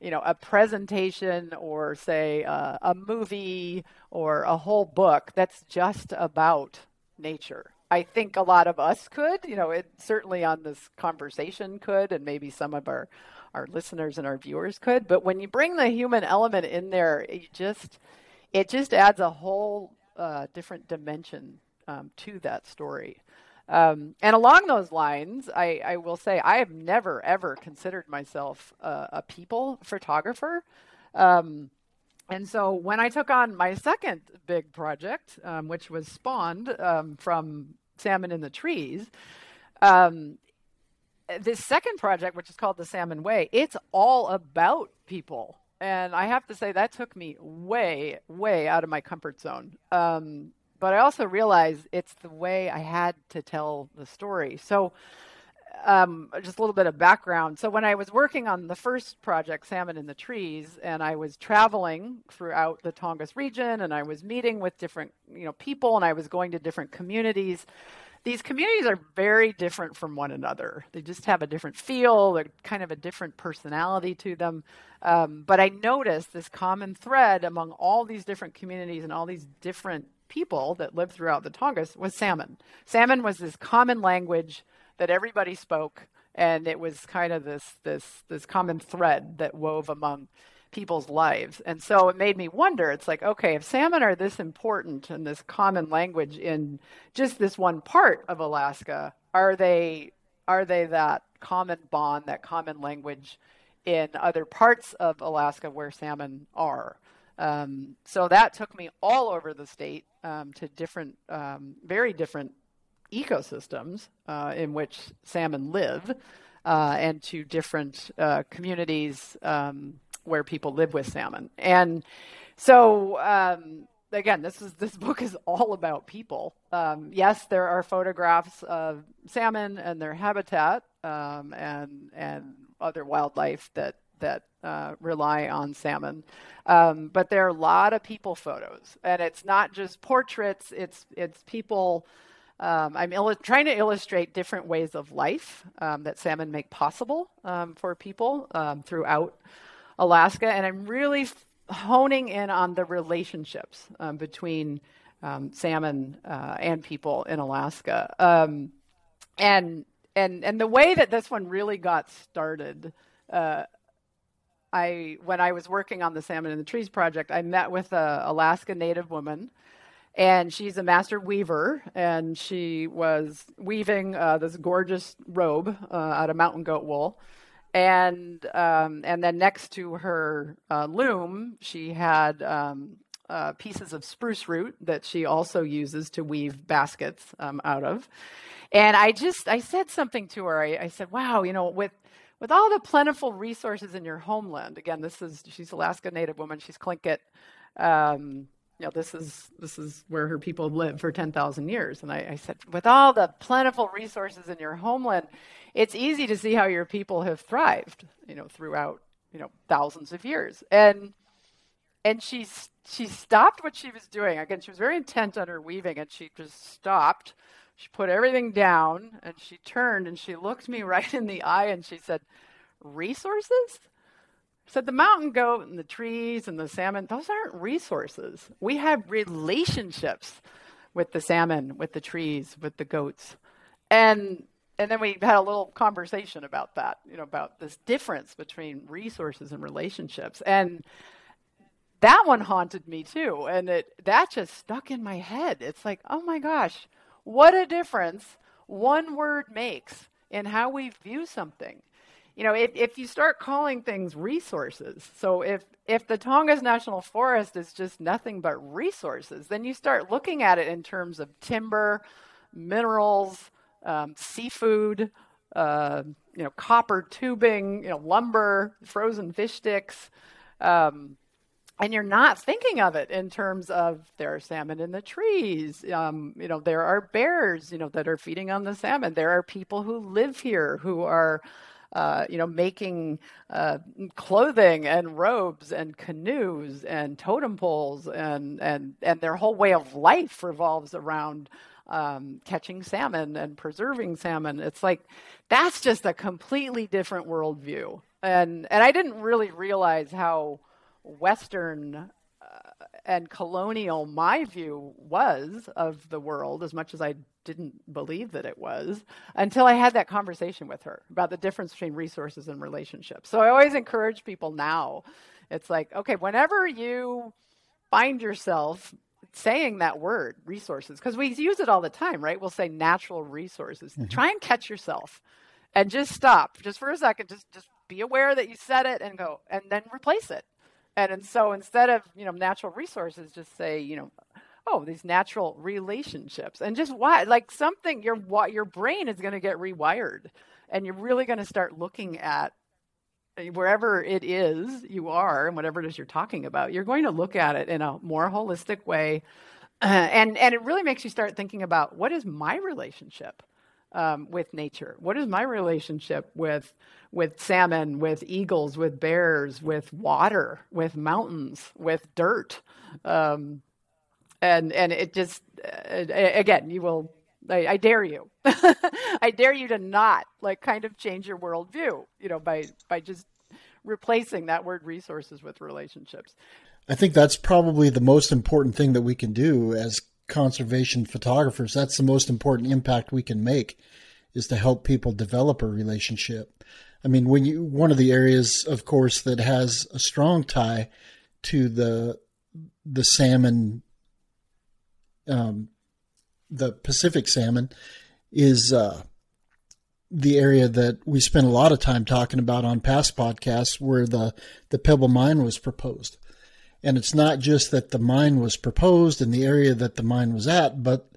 you know a presentation or say uh, a movie or a whole book that's just about nature. I think a lot of us could you know it certainly on this conversation could and maybe some of our our listeners and our viewers could but when you bring the human element in there it just it just adds a whole uh, different dimension um, to that story um, and along those lines, I, I, will say I have never ever considered myself a, a people photographer. Um, and so when I took on my second big project, um, which was spawned um, from Salmon in the Trees, um, this second project, which is called the Salmon Way, it's all about people. And I have to say that took me way, way out of my comfort zone. Um, but I also realized it's the way I had to tell the story. So, um, just a little bit of background. So, when I was working on the first project, Salmon in the Trees, and I was traveling throughout the Tongass region, and I was meeting with different, you know, people, and I was going to different communities. These communities are very different from one another. They just have a different feel. They're kind of a different personality to them. Um, but I noticed this common thread among all these different communities and all these different people that lived throughout the Tongass was salmon. Salmon was this common language that everybody spoke, and it was kind of this this this common thread that wove among people's lives. And so it made me wonder. It's like, okay, if salmon are this important and this common language in just this one part of Alaska, are they are they that common bond, that common language in other parts of Alaska where salmon are? Um, so that took me all over the state um, to different, um, very different ecosystems uh, in which salmon live, uh, and to different uh, communities um, where people live with salmon. And so, um, again, this is this book is all about people. Um, yes, there are photographs of salmon and their habitat and and other wildlife that that uh, rely on salmon. Um, but there are a lot of people photos, and it's not just portraits. It's it's people. Um, I'm trying to illustrate different ways of life um, that salmon make possible um, for people um, throughout Alaska, and I'm really f- honing in on the relationships um, between salmon uh, and people in Alaska. and and and the way that this one really got started. Uh, I when I was working on the Salmon in the Trees project, I met with a Alaska Native woman, and she's a master weaver, and she was weaving uh, this gorgeous robe uh, out of mountain goat wool, and um, and then next to her uh, loom, she had um, uh, pieces of spruce root that she also uses to weave baskets um, out of. And I just I said something to her. I, I said, "Wow, you know, with with all the plentiful resources in your homeland, again, this is she's Alaska Native woman. She's Tlingit. Um, you know, this is this is where her people lived for ten thousand years. And I, I said, with all the plentiful resources in your homeland, it's easy to see how your people have thrived. You know, throughout you know thousands of years. And and she she stopped what she was doing. Again, she was very intent on her weaving, and she just stopped she put everything down and she turned and she looked me right in the eye and she said, Resources? said the mountain goat and the trees and the salmon, those aren't resources. We have relationships with the salmon, with the trees, with the goats. And and then we had a little conversation about that, you know, about this difference between resources and relationships. And that one haunted me too. And it that just stuck in my head. It's like, oh my gosh, what a difference one word makes in how we view something. you know, if, if you start calling things resources, so if if the Tongass National Forest is just nothing but resources, then you start looking at it in terms of timber, minerals, um, seafood, uh, you know, copper tubing, you know, lumber, frozen fish sticks. Um, and you're not thinking of it in terms of there are salmon in the trees. Um, you know, there are bears, you know, that are feeding on the salmon. There are people who live here who are, uh, you know, making uh, clothing and robes and canoes and totem poles and and and their whole way of life revolves around um, catching salmon and preserving salmon. It's like that's just a completely different worldview, and and I didn't really realize how Western uh, and colonial my view was of the world, as much as I didn't believe that it was, until I had that conversation with her about the difference between resources and relationships. So I always encourage people now. It's like, okay, whenever you find yourself saying that word, resources, because we use it all the time, right? We'll say natural resources. Mm-hmm. Try and catch yourself and just stop just for a second. Just just be aware that you said it and go and then replace it and, and so instead of, you know, natural resources, just say, you know, oh, these natural relationships and just why, like something, your, what your brain is going to get rewired and you're really going to start looking at eh, wherever it is you are and whatever it is you're talking about, you're going to look at it in a more holistic way. And, and it really makes you start thinking about what is my relationship um, with nature? What is my relationship with with salmon, with eagles, with bears, with water, with mountains, with dirt? Um, and and it just uh, again, you will. I, I dare you. I dare you to not like kind of change your worldview. You know, by by just replacing that word resources with relationships. I think that's probably the most important thing that we can do as conservation photographers, that's the most important impact we can make is to help people develop a relationship. I mean, when you one of the areas, of course, that has a strong tie to the the salmon, um, the Pacific salmon, is uh, the area that we spent a lot of time talking about on past podcasts, where the the Pebble Mine was proposed. And it's not just that the mine was proposed in the area that the mine was at, but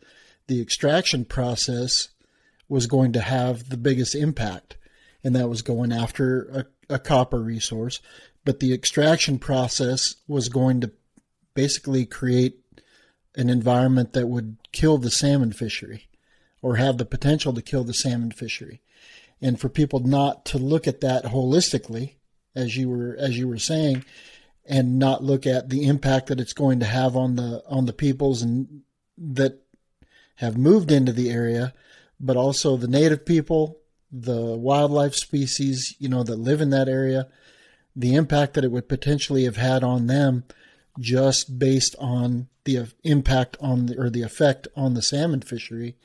the extraction process was going to have the biggest impact. And that was going after a, a copper resource. But the extraction process was going to basically create an environment that would kill the salmon fishery or have the potential to kill the salmon fishery. And for people not to look at that holistically, as you were as you were saying, and not look at the impact that it's going to have on the on the peoples and that have moved into the area, but also the native people, the wildlife species, you know, that live in that area, the impact that it would potentially have had on them just based on the impact on the, or the effect on the salmon fishery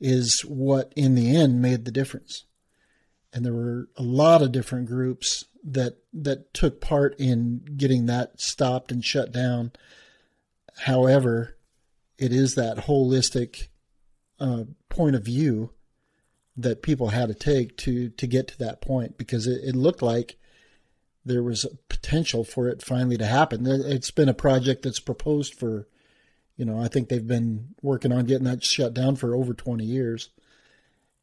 is what in the end made the difference. And there were a lot of different groups that that took part in getting that stopped and shut down. However, it is that holistic uh, point of view that people had to take to to get to that point because it, it looked like there was potential for it finally to happen. It's been a project that's proposed for, you know, I think they've been working on getting that shut down for over 20 years.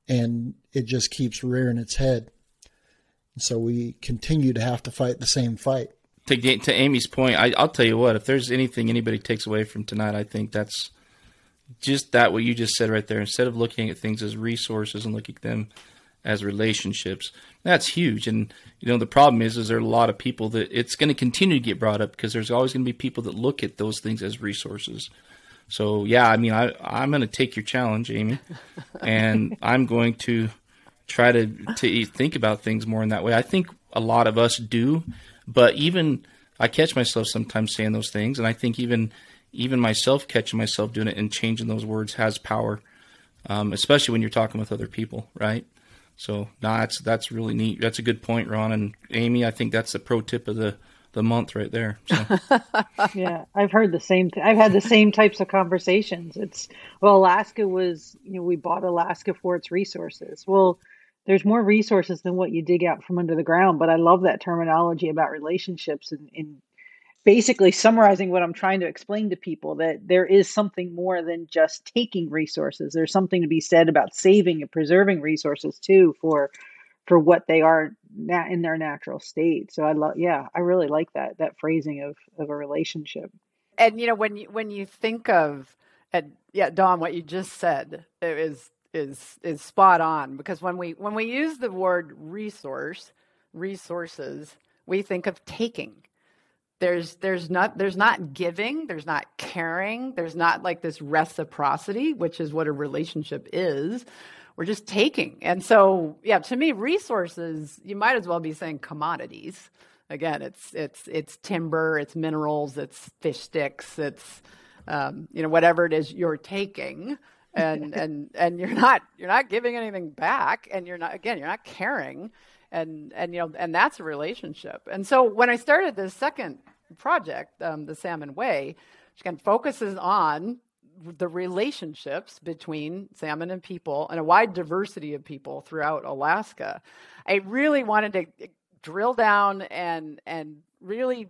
And it just keeps rearing its head. So we continue to have to fight the same fight. To get to Amy's point, I, will tell you what. If there's anything anybody takes away from tonight, I think that's just that what you just said right there. Instead of looking at things as resources and looking at them as relationships, that's huge. And you know the problem is, is there are a lot of people that it's going to continue to get brought up because there's always going to be people that look at those things as resources. So yeah, I mean, I I'm going to take your challenge, Amy, and I'm going to try to to think about things more in that way. I think a lot of us do, but even I catch myself sometimes saying those things, and I think even even myself catching myself doing it and changing those words has power, um, especially when you're talking with other people, right? So, nah, that's that's really neat. That's a good point, Ron and Amy. I think that's the pro tip of the the month right there. So. yeah, I've heard the same. Th- I've had the same types of conversations. It's well, Alaska was you know we bought Alaska for its resources. Well, there's more resources than what you dig out from under the ground. But I love that terminology about relationships and, and basically summarizing what I'm trying to explain to people that there is something more than just taking resources. There's something to be said about saving and preserving resources too for for what they are in their natural state. So I love yeah, I really like that that phrasing of of a relationship. And you know when you when you think of and yeah, Don, what you just said is is is spot on because when we when we use the word resource, resources, we think of taking. There's there's not there's not giving, there's not caring, there's not like this reciprocity, which is what a relationship is. We're just taking. And so, yeah, to me resources, you might as well be saying commodities. Again, it's it's it's timber, it's minerals, it's fish sticks, it's um, you know whatever it is you're taking and and and you're not you're not giving anything back and you're not again you're not caring and and you know and that's a relationship. And so when i started this second project um, the salmon way which again focuses on the relationships between salmon and people and a wide diversity of people throughout alaska i really wanted to drill down and and really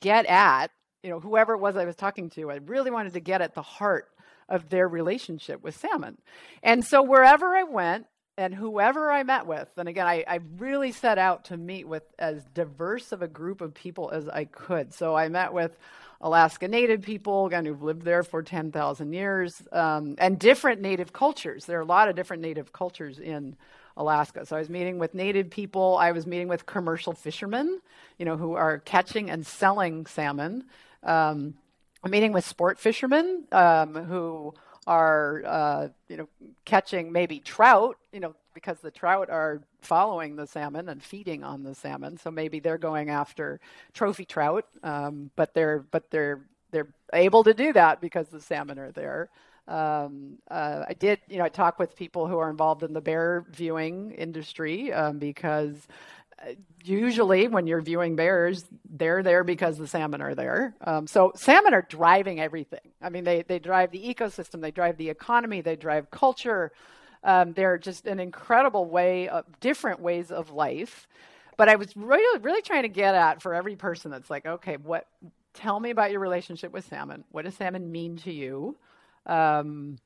get at you know whoever it was i was talking to i really wanted to get at the heart of their relationship with salmon. And so wherever I went and whoever I met with, and again, I, I, really set out to meet with as diverse of a group of people as I could. So I met with Alaska Native people, again, who've lived there for 10,000 years, um, and different Native cultures. There are a lot of different Native cultures in Alaska. So I was meeting with Native people. I was meeting with commercial fishermen, you know, who are catching and selling salmon. Um, a meeting with sport fishermen um, who are uh, you know catching maybe trout you know because the trout are following the salmon and feeding on the salmon. So maybe they're going after trophy trout um, but they're but they're they're able to do that because the salmon are there. Um, uh, I did, you know, I talk with people who are involved in the bear viewing industry um, because usually when you're viewing bears, they're there because the salmon are there. Um, so salmon are driving everything. I mean, they, they drive the ecosystem, they drive the economy, they drive culture. Um, they're just an incredible way of different ways of life. But I was really, really trying to get at for every person that's like, okay, what? Tell me about your relationship with salmon. What does salmon mean to you? Um,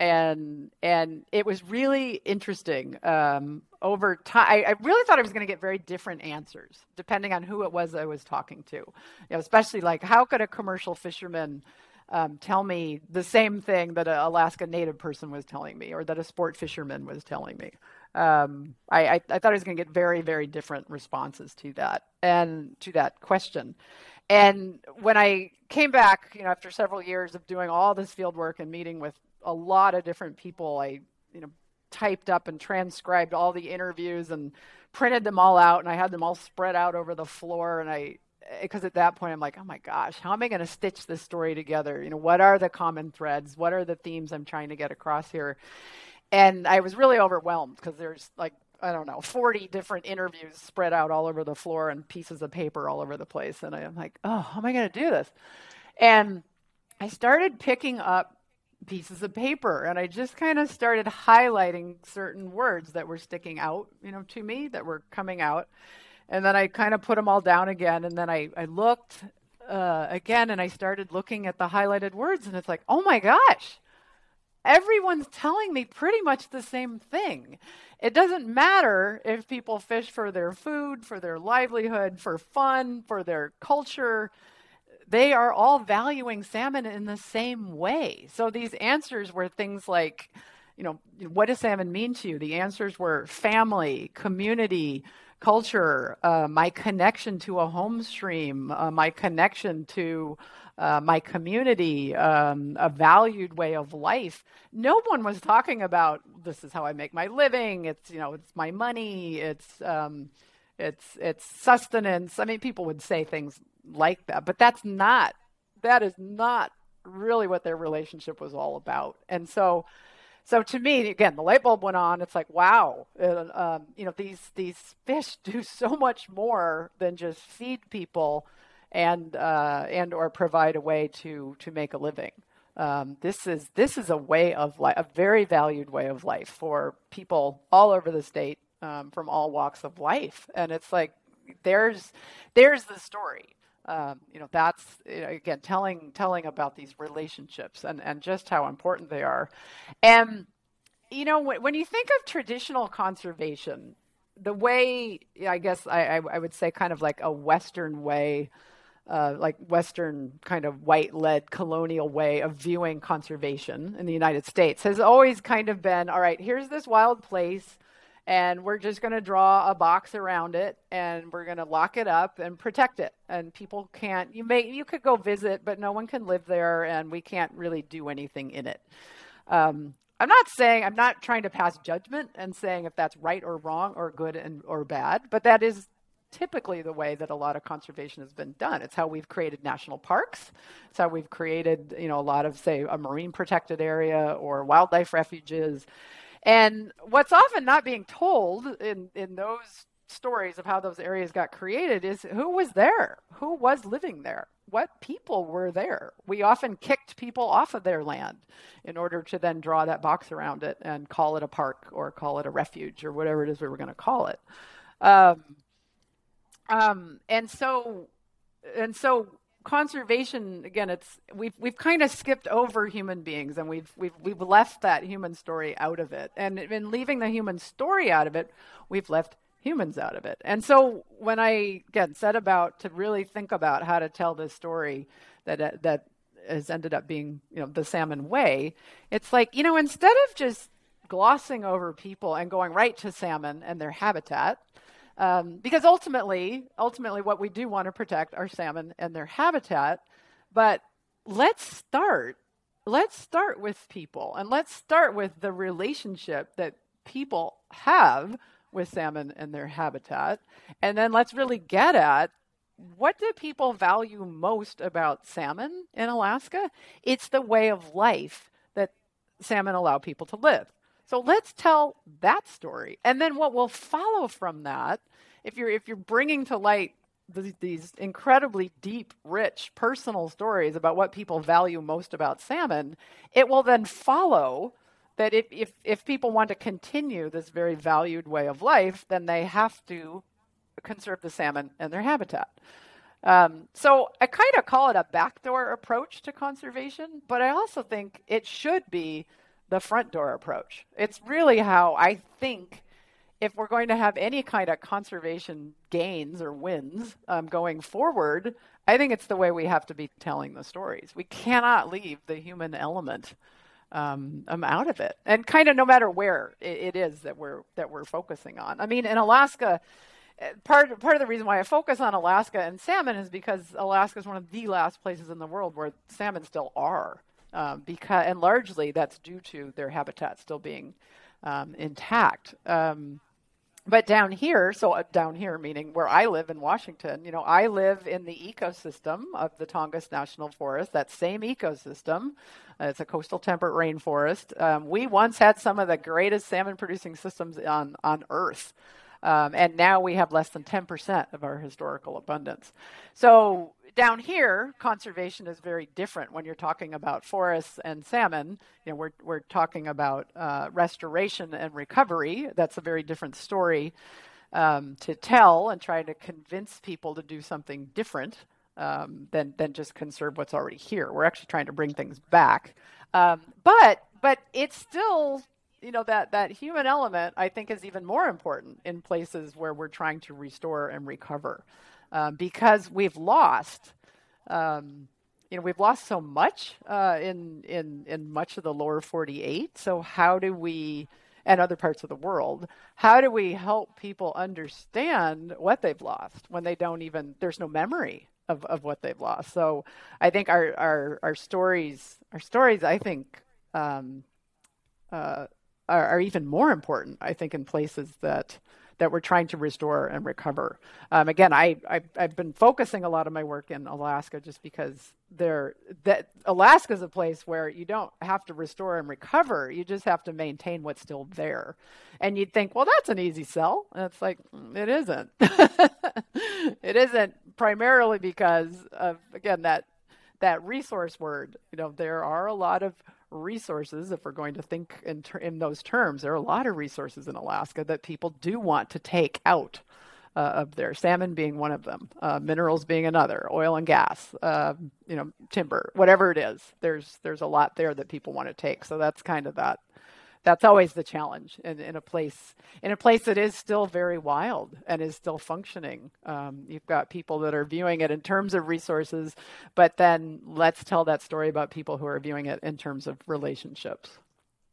and and it was really interesting um, over time. I, really thought I was going to get very different answers depending on who it was I was talking to. You know, especially like how could a commercial fisherman um, tell me the same thing that an Alaska Native person was telling me, or that a sport fisherman was telling me. Um, I, I, I thought I was going to get very very different responses to that and to that question. And when I came back, you know, after several years of doing all this field work and meeting with a lot of different people. I, you know, typed up and transcribed all the interviews and printed them all out, and I had them all spread out over the floor. And I, eh, because at that point I'm like, oh my gosh, how am I going to stitch this story together? You know, what are the common threads? What are the themes I'm trying to get across here? And I was really overwhelmed because there's like I don't know, 40 different interviews spread out all over the floor and pieces of paper all over the place. And I'm like, oh, how am I going to do this? And I started picking up pieces of paper and I just kind of started highlighting certain words that were sticking out, you know, to me that were coming out. And then I kind of put them all down again. And then I, I looked uh, again and I started looking at the highlighted words and it's like, oh my gosh, everyone's telling me pretty much the same thing. It doesn't matter if people fish for their food, for their livelihood, for fun, for their culture they are all valuing salmon in the same way. So these answers were things like, you know, what does salmon mean to you? The answers were family, community, culture, uh, my connection to a home stream, uh, my connection to uh, my community, um, a valued way of life. No one was talking about this is how I make my living. It's you know it's my money. It's um, it's it's sustenance. I mean, people would say things like that. But that's not, that is not really what their relationship was all about. And so, so to me, again, the light bulb went on. It's like, wow, uh, um, you know, these these fish do so much more than just feed people and uh, and or provide a way to to make a living. Um, this is this is a way of life, a very valued way of life for people all over the state um, from all walks of life, and it's like there's there's the story. Um, you know, that's you know, again telling telling about these relationships and and just how important they are, and you know when, when you think of traditional conservation, the way I guess I, I would say kind of like a Western way uh, like Western kind of white led colonial way of viewing conservation in the United States has always kind of been all right, here's this wild place, and we're just going to draw a box around it and we're going to lock it up and protect it. And people can't, you may, you could go visit, but no one can live there and we can't really do anything in it. Um, I'm not saying I'm not trying to pass judgment and saying if that's right or wrong or good and or bad, but that is typically the way that a lot of conservation has been done. It's how we've created national parks. It's how we've created, you know, a lot of, say, a marine protected area or wildlife refuges. And what's often not being told in, in those stories of how those areas got created is who was there? Who was living there? What people were there? We often kicked people off of their land in order to then draw that box around it and call it a park or call it a refuge or whatever it is we were going to call it. Um, um, and so, and so conservation again it's we've we've kind of skipped over human beings and we've we've we've left that human story out of it. And in leaving the human story out of it we've left humans out of it. And so when i again set about to really think about how to tell this story that uh, that has ended up being you know the salmon way it's like you know instead of just glossing over people and going right to salmon and their habitat um, because ultimately, ultimately, what we do want to protect are salmon and their habitat. But let's start. Let's start with people, and let's start with the relationship that people have with salmon and their habitat, and then let's really get at what do people value most about salmon in Alaska? It's the way of life that salmon allow people to live. So let's tell that story. And then what will follow from that, if you're if you're bringing to light the, these incredibly deep, rich personal stories about what people value most about salmon, it will then follow that if, if, if people want to continue this very valued way of life, then they have to conserve the salmon and their habitat. Um, so I kind of call it a backdoor approach to conservation, but I also think it should be the front door approach. It's really how I think if we're going to have any kind of conservation gains or wins um, going forward, I think it's the way we have to be telling the stories. We cannot leave the human element um, um out of it, and kind of no matter where it, it is that we're that we're focusing on. I mean, in Alaska, eh, part part of the reason why I focus on Alaska and salmon is because Alaska is one of the last places in the world where salmon still are um, because and largely that's due to their habitat still being um, intact. Um, but down here, so uh, down here meaning where I live in Washington, you know, I live in the ecosystem of the Tongass National Forest. That same ecosystem, uh, it's a coastal temperate rainforest. Um, we once had some of the greatest salmon-producing systems on on Earth. Um, and now we have less than 10% of our historical abundance. So down here, conservation is very different when you're talking about forests and salmon. You know, we're we're talking about uh, restoration and recovery. That's a very different story um, to tell and trying to convince people to do something different um, than than just conserve what's already here. We're actually trying to bring things back, um, but but it's still you know that that human element I think is even more important in places where we're trying to restore and recover um, because we've lost. Um, you know, we've lost so much uh, in in in much of the lower 48. So how do we, and other parts of the world, how do we help people understand what they've lost when they don't even there's no memory of, of what they've lost. So I think our our, our stories our stories I think um, uh, are, are even more important. I think in places that that we're trying to restore and recover. Um, again, I, I have been focusing a lot of my work in Alaska just because there that Alaska is a place where you don't have to restore and recover. You just have to maintain what's still there. And you'd think, well, that's an easy sell. And it's like mm, it isn't. it isn't primarily because of again that that resource word. You know, there are a lot of resources, if we're going to think in, ter- in those terms, there are a lot of resources in Alaska that people do want to take out uh, of there. Salmon being one of them, uh, minerals being another, oil and gas, uh, you know, timber, whatever it is. There's there's a lot there that people want to take. So that's kind of that. That's always the challenge in, in a place in a place that is still very wild and is still functioning. Um, you've got people that are viewing it in terms of resources, but then let's tell that story about people who are viewing it in terms of relationships.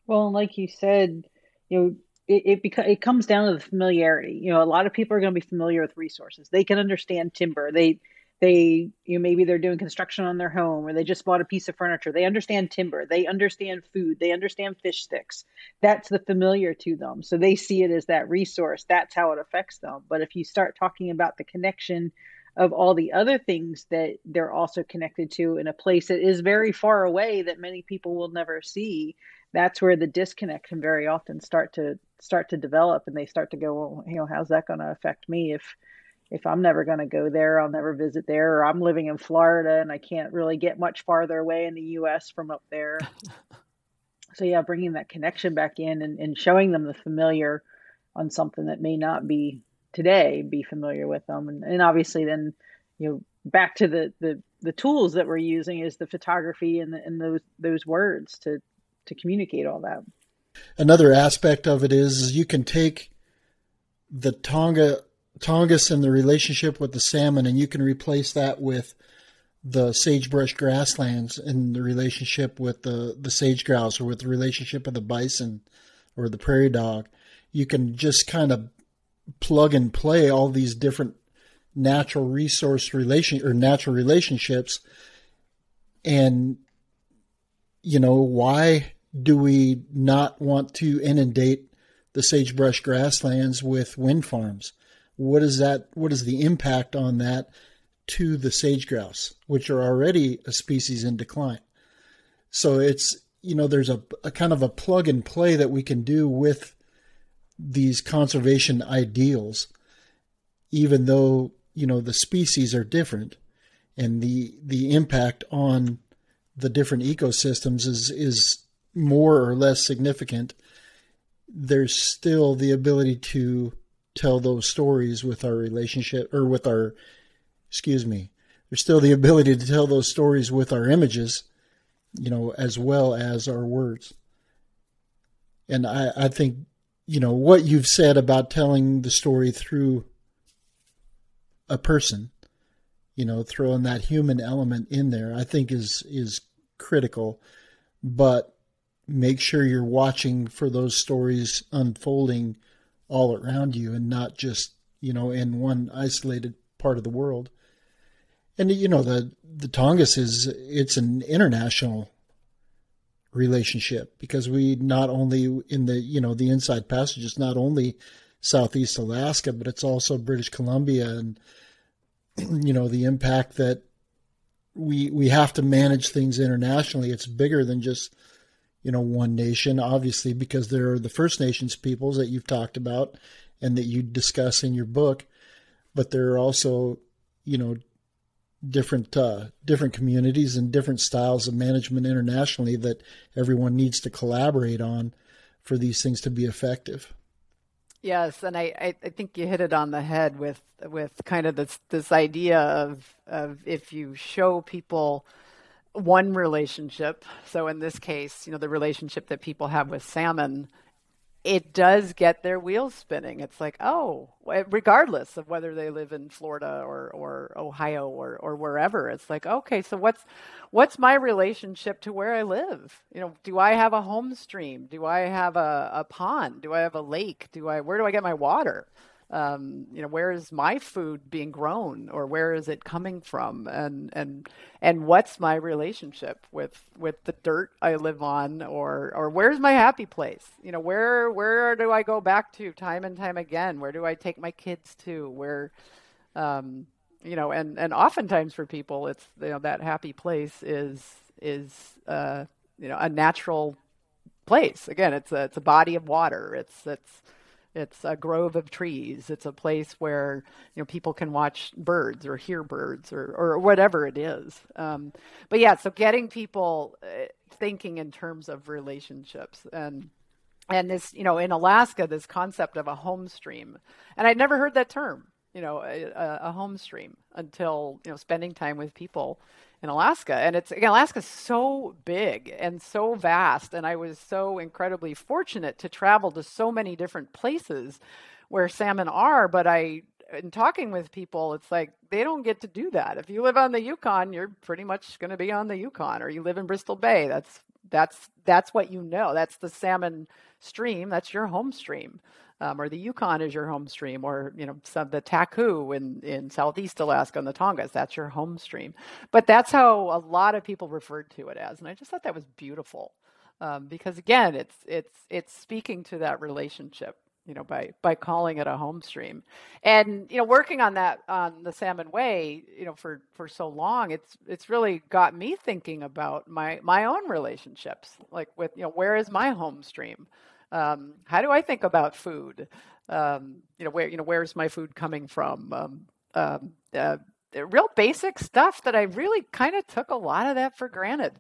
Well, like you said, you know, it it, beca- it comes down to the familiarity. You know, a lot of people are going to be familiar with resources. They can understand timber. They they you know maybe they're doing construction on their home or they just bought a piece of furniture. They understand timber. They understand food. They understand fish sticks. That's the familiar to them. So they see it as that resource. That's how it affects them. But if you start talking about the connection of all the other things that they're also connected to in a place that is very far away that many people will never see that's where the disconnect can very often start to start to develop and they start to go well you know how's that going to affect me if if i'm never going to go there i'll never visit there or i'm living in florida and i can't really get much farther away in the us from up there so yeah bringing that connection back in and, and showing them the familiar on something that may not be today be familiar with them and, and obviously then you know back to the the the tools that we're using is the photography and, the, and those those words to to communicate all that. Another aspect of it is, is you can take the Tonga Tongass and the relationship with the salmon, and you can replace that with the sagebrush grasslands and the relationship with the, the sage grouse or with the relationship of the bison or the prairie dog. You can just kind of plug and play all these different natural resource relation or natural relationships and you know, why do we not want to inundate the sagebrush grasslands with wind farms? What is that? What is the impact on that to the sage grouse, which are already a species in decline? So it's you know there's a, a kind of a plug and play that we can do with these conservation ideals, even though you know the species are different, and the the impact on the different ecosystems is is more or less significant, there's still the ability to tell those stories with our relationship or with our excuse me there's still the ability to tell those stories with our images you know as well as our words and i i think you know what you've said about telling the story through a person you know, throwing that human element in there, I think is is critical. But make sure you're watching for those stories unfolding all around you and not just, you know, in one isolated part of the world. And you know, the the Tongass is it's an international relationship because we not only in the you know the inside passage is not only southeast Alaska, but it's also British Columbia and you know the impact that we we have to manage things internationally. It's bigger than just you know one nation, obviously, because there are the First Nations peoples that you've talked about and that you discuss in your book, but there are also you know different uh, different communities and different styles of management internationally that everyone needs to collaborate on for these things to be effective. Yes, and I, I think you hit it on the head with with kind of this this idea of of if you show people one relationship, so in this case, you know, the relationship that people have with salmon, it does get their wheels spinning. It's like, oh, regardless of whether they live in Florida or, or Ohio or, or wherever, it's like, okay, so what's what's my relationship to where I live? You know, do I have a home stream? Do I have a, a pond? Do I have a lake? Do I where do I get my water? Um, you know where is my food being grown or where is it coming from? And and and what's my relationship with with the dirt I live on or or where's my happy place? You know where where do I go back to time and time again? Where do I take my kids to? Where um, you know and and oftentimes for people it's you know that happy place is is uh, you know a natural place. Again it's a it's a body of water. It's it's It's a grove of trees. It's a place where you know people can watch birds or hear birds or or whatever it is. Um, but yeah, so getting people uh, thinking in terms of relationships and and this you know in Alaska this concept of a home stream, and I'd never heard that term you know a, a home stream until you know spending time with people in Alaska. And it's again, Alaska's so big and so vast, and I was so incredibly fortunate to travel to so many different places where salmon are. But I, in talking with people, it's like they don't get to do that. If you live on the Yukon, you're pretty much going to be on the Yukon, or you live in Bristol Bay. That's that's that's what you know. That's the salmon stream. That's your home stream um, or the Yukon is your home stream, or you know some the Taku in in southeast Alaska and the Tongass. That's your home stream. But that's how a lot of people referred to it as, and I just thought that was beautiful um, because again, it's it's it's speaking to that relationship. You know, by by calling it a home stream, and you know, working on that on the Salmon Way, you know, for for so long, it's it's really got me thinking about my my own relationships, like with you know, where is my home stream? Um, how do I think about food? Um, you know, where you know where's my food coming from? Um, um uh, real basic stuff that I really kind of took a lot of that for granted.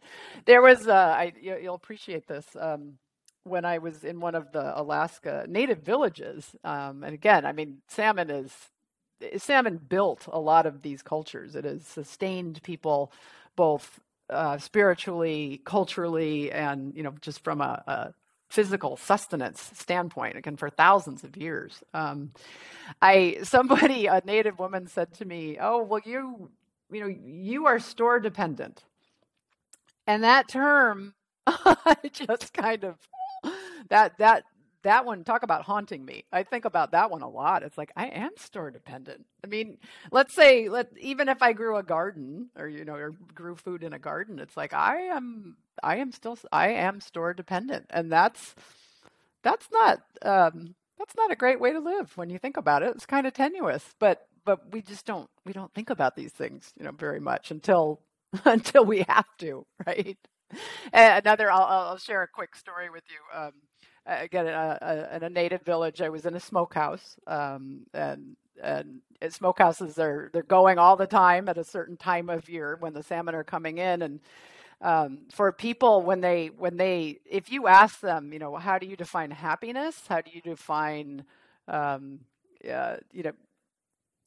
There was, uh, I, you'll appreciate this. Um, when I was in one of the Alaska native villages, um, and again, I mean, salmon is salmon built a lot of these cultures. It has sustained people both uh, spiritually, culturally, and you know, just from a, a physical sustenance standpoint again for thousands of years. Um, i somebody a native woman said to me oh well you you know you are store dependent. And that term I just kind of that that that one talk about haunting me. I think about that one a lot. It's like i am store dependent. I mean let's say let even if i grew a garden or you know or grew food in a garden it's like i am i am still i am store dependent. And that's that's not um that's not a great way to live when you think about it. It's kind of tenuous but but we just don't we don't think about these things you know very much until until we have to right? Another I'll, I'll share a quick story with you. Um, again in a, in a, native village. I was in a smokehouse, um, and and smokehouses are they're going all the time at a certain time of year when the salmon are coming in, and um, for people when they when they if you ask them, you know, how do you define happiness? How do you define um, uh, you know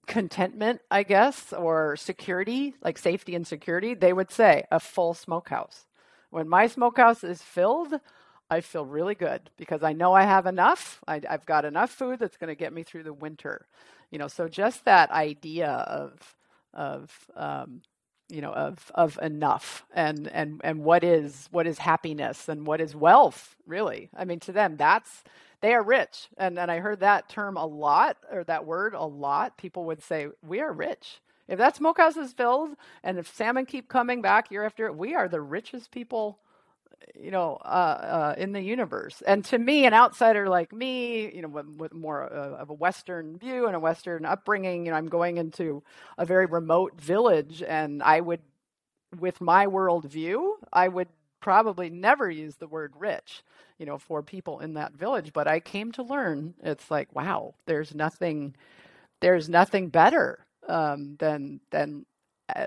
contentment, I guess, or security, like safety and security, they would say a full smokehouse. When my smokehouse is filled, I feel really good because I know I have enough. I, have got enough food that's going to get me through the winter. You know, so just that idea of of um, you know of of enough and and and what is what is happiness and what is wealth really i mean to them that's they are rich and and i heard that term a lot or that word a lot people would say we are rich if that smokehouse is filled and if salmon keep coming back year after year we are the richest people you know, uh, uh, in the universe. And to me, an outsider like me, you know, with, with more uh, of a Western view and a Western upbringing, you know, I'm going into a very remote village, and I would, with my worldview, I would probably never use the word rich, you know, for people in that village. But I came to learn, it's like, wow, there's nothing, there's nothing better um, than than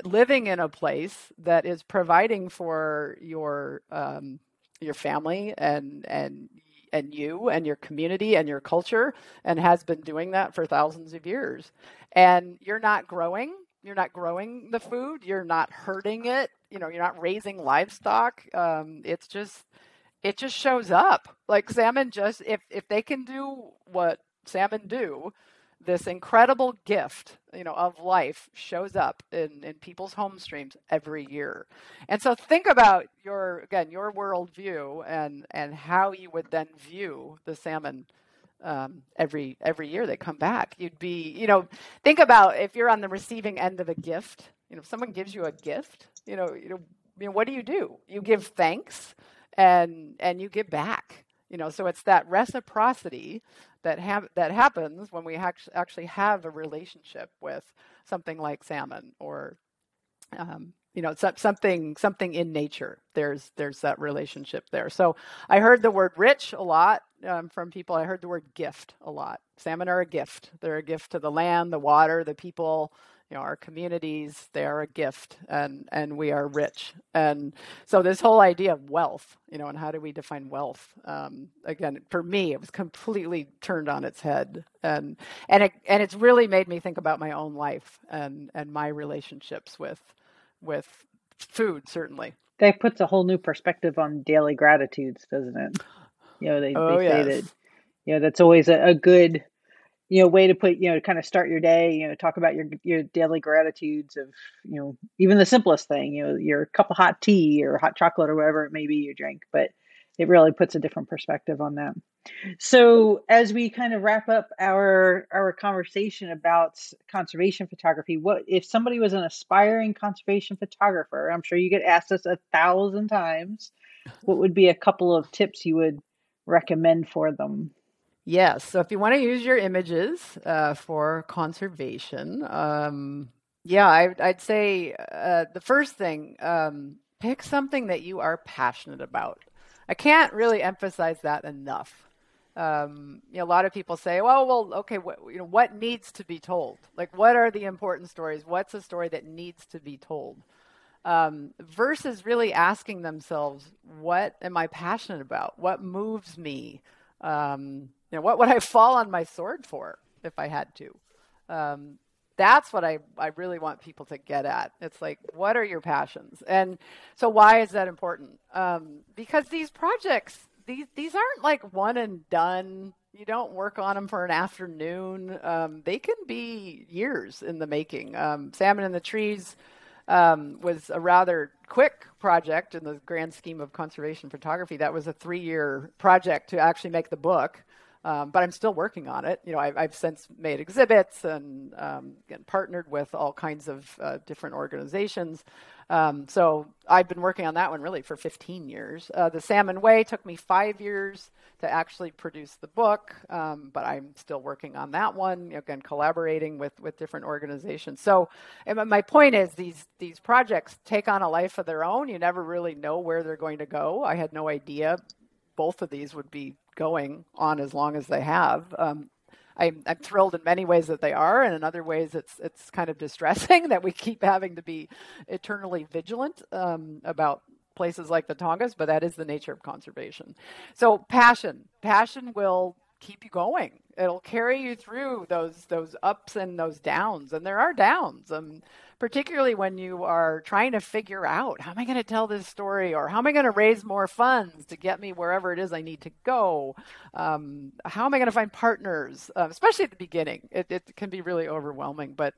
living in a place that is providing for your um, your family and and and you and your community and your culture and has been doing that for thousands of years. And you're not growing you're not growing the food you're not hurting it you know you're not raising livestock um, it's just it just shows up. Like salmon just if if they can do what salmon do this incredible gift, you know, of life shows up in, in people's home streams every year. And so think about your again your worldview and and how you would then view the salmon um, every every year they come back. You'd be, you know, think about if you're on the receiving end of a gift. You know, if someone gives you a gift, you know, you know, you know, what do you do? You give thanks and and you give back. You know, so it's that reciprocity that that happens when we actually have a relationship with something like salmon or um, you know, something something in nature. There's there's that relationship there. So I heard the word rich a lot um, from people. I heard the word gift a lot. Salmon are a gift. They're a gift to the land, the water, the people, you know, our communities. They are a gift, and and we are rich. And so this whole idea of wealth, you know, and how do we define wealth? Um, again, for me, it was completely turned on its head, and and it and it's really made me think about my own life and and my relationships with with food, certainly. That puts a whole new perspective on daily gratitudes, doesn't it? You know, they, oh, they yes. say that, you know, that's always a, a good, you know, way to put, you know, kind of start your day, you know, talk about your, your daily gratitudes of, you know, even the simplest thing, you know, your cup of hot tea or hot chocolate or whatever it may be you drink, but it really puts a different perspective on that. So as we kind of wrap up our our conversation about conservation photography, what if somebody was an aspiring conservation photographer? I'm sure you get asked this a thousand times. What would be a couple of tips you would recommend for them? Yes. So if you want to use your images uh, for conservation, um, yeah, I, would say uh, the first thing, um, pick something that you are passionate about. I can't really emphasize that enough. Um, you know, a lot of people say, "Well, well, okay, what, you know, what needs to be told? Like, what are the important stories? What's a story that needs to be told?" Um, versus really asking themselves, "What am I passionate about? What moves me? Um, you know, what would I fall on my sword for if I had to?" Um, that's what I, I really want people to get at. It's like, what are your passions? And so, why is that important? Um, because these projects, these these aren't like one and done. You don't work on them for an afternoon. Um, they can be years in the making. Um, Salmon in the Trees um, was a rather quick project in the grand scheme of conservation photography. That was a three year project to actually make the book. Um, but I'm still working on it. You know, I've, I've since made exhibits and um, partnered with all kinds of uh, different organizations. Um, so I've been working on that one really for 15 years. Uh, the Salmon Way took me five years to actually produce the book, um, but I'm still working on that one. Again, collaborating with with different organizations. So my point is these these projects take on a life of their own. You never really know where they're going to go. I had no idea both of these would be going on as long as they have. Um, I'm, I'm, thrilled in many ways that they are, and in other ways, it's it's kind of distressing that we keep having to be eternally vigilant um, about places like the Tongass. But that is the nature of conservation. So passion, passion will keep you going. It'll carry you through those those ups and those downs, and there are downs. Um, particularly when you are trying to figure out how am I going to tell this story or how am I going to raise more funds to get me wherever it is I need to go? Um, how am I going to find partners? Uh, especially at the beginning, it, it, can be really overwhelming. But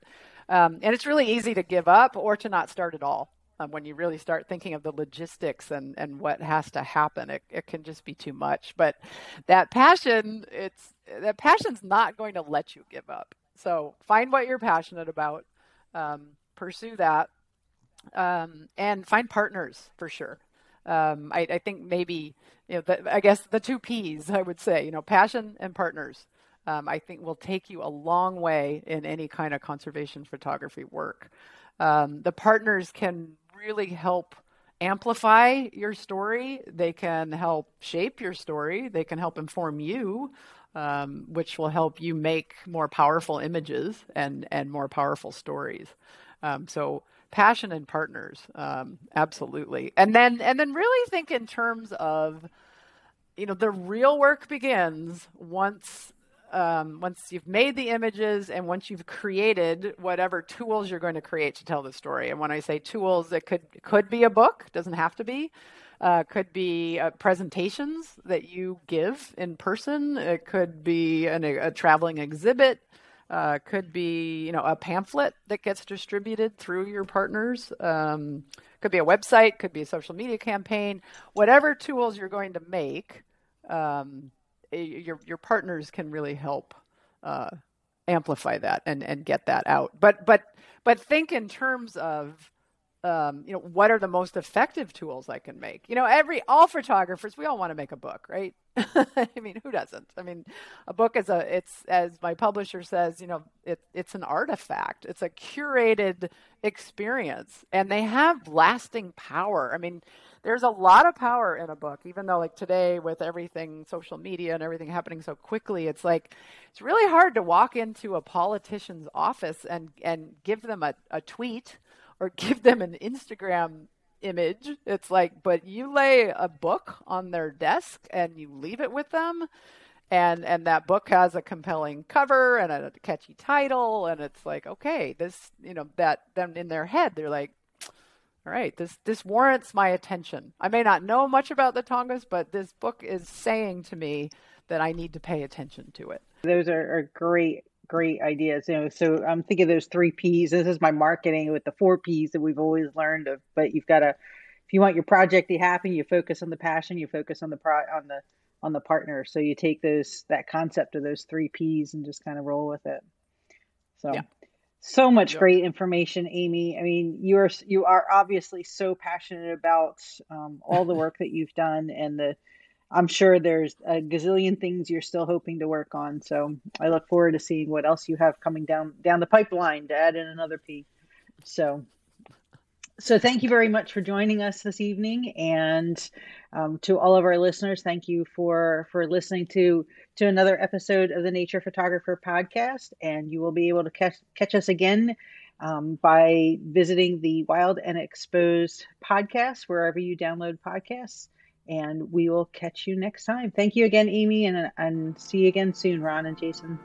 um, and it's really easy to give up or to not start at all. Um, when you really start thinking of the logistics and, and what has to happen, it, it can just be too much. But that passion, it's that passion's not going to let you give up. So find what you're passionate about. Um, pursue that um, and find partners for sure. Um, I, I, think maybe you know the, I guess the two P's I would say you know passion and partners. Um, I think will take you a long way in any kind of conservation photography work. Um, the partners can really help amplify your story. They can help shape your story. They can help inform you um, which will help you make more powerful images and and more powerful stories. Um, so passion and partners, um, absolutely. And then and then really think in terms of, you know, the real work begins once um, once you've made the images and once you've created whatever tools you're going to create to tell the story. And when I say tools, it could could be a book, doesn't have to be. Uh, could be uh, presentations that you give in person. It could be an, a traveling exhibit. Uh, could be you know a pamphlet that gets distributed through your partners. Um, could be a website. Could be a social media campaign. Whatever tools you're going to make, um, your your partners can really help uh, amplify that and and get that out. But but but think in terms of um, you know, what are the most effective tools I can make? You know, every all photographers, we all want to make a book, right? I mean, who doesn't? I mean, a book is a it's as my publisher says, you know, it, it's an artifact. It's a curated experience, and they have lasting power. I mean, there's a lot of power in a book, even though like today with everything social media and everything happening so quickly, it's like it's really hard to walk into a politician's office and and give them a, a tweet or give them an Instagram image. It's like, but you lay a book on their desk and you leave it with them. And and that book has a compelling cover and a catchy title, and it's like, okay, this, you know, that then in their head they're like, all right, this this warrants my attention. I may not know much about the Tongass but this book is saying to me that I need to pay attention to it. Those are, are great great ideas. You know, so I'm thinking those three P's. This is my marketing with the four P's that we've always learned of. But you've got to, if you want your project to happen, you focus on the passion, you focus on the pro on the on the partner. So you take those that concept of those three P's and just kind of roll with it. So. Yeah. So much yeah. great information, Amy. I mean, you are you are obviously so passionate about um, all the work that you've done and the I'm sure there's a gazillion things you're still hoping to work on. So I look forward to seeing what else you have coming down down the pipeline to add in another P. So so thank you very much for joining us this evening, and um, to all of our listeners, thank you for for listening to to another episode of the Nature Photographer podcast. And you will be able to catch catch us again um, by visiting the Wild and Exposed podcast wherever you download podcasts and we will catch you next time. Thank you again, Amy, and, and see you again soon, Ron and Jason.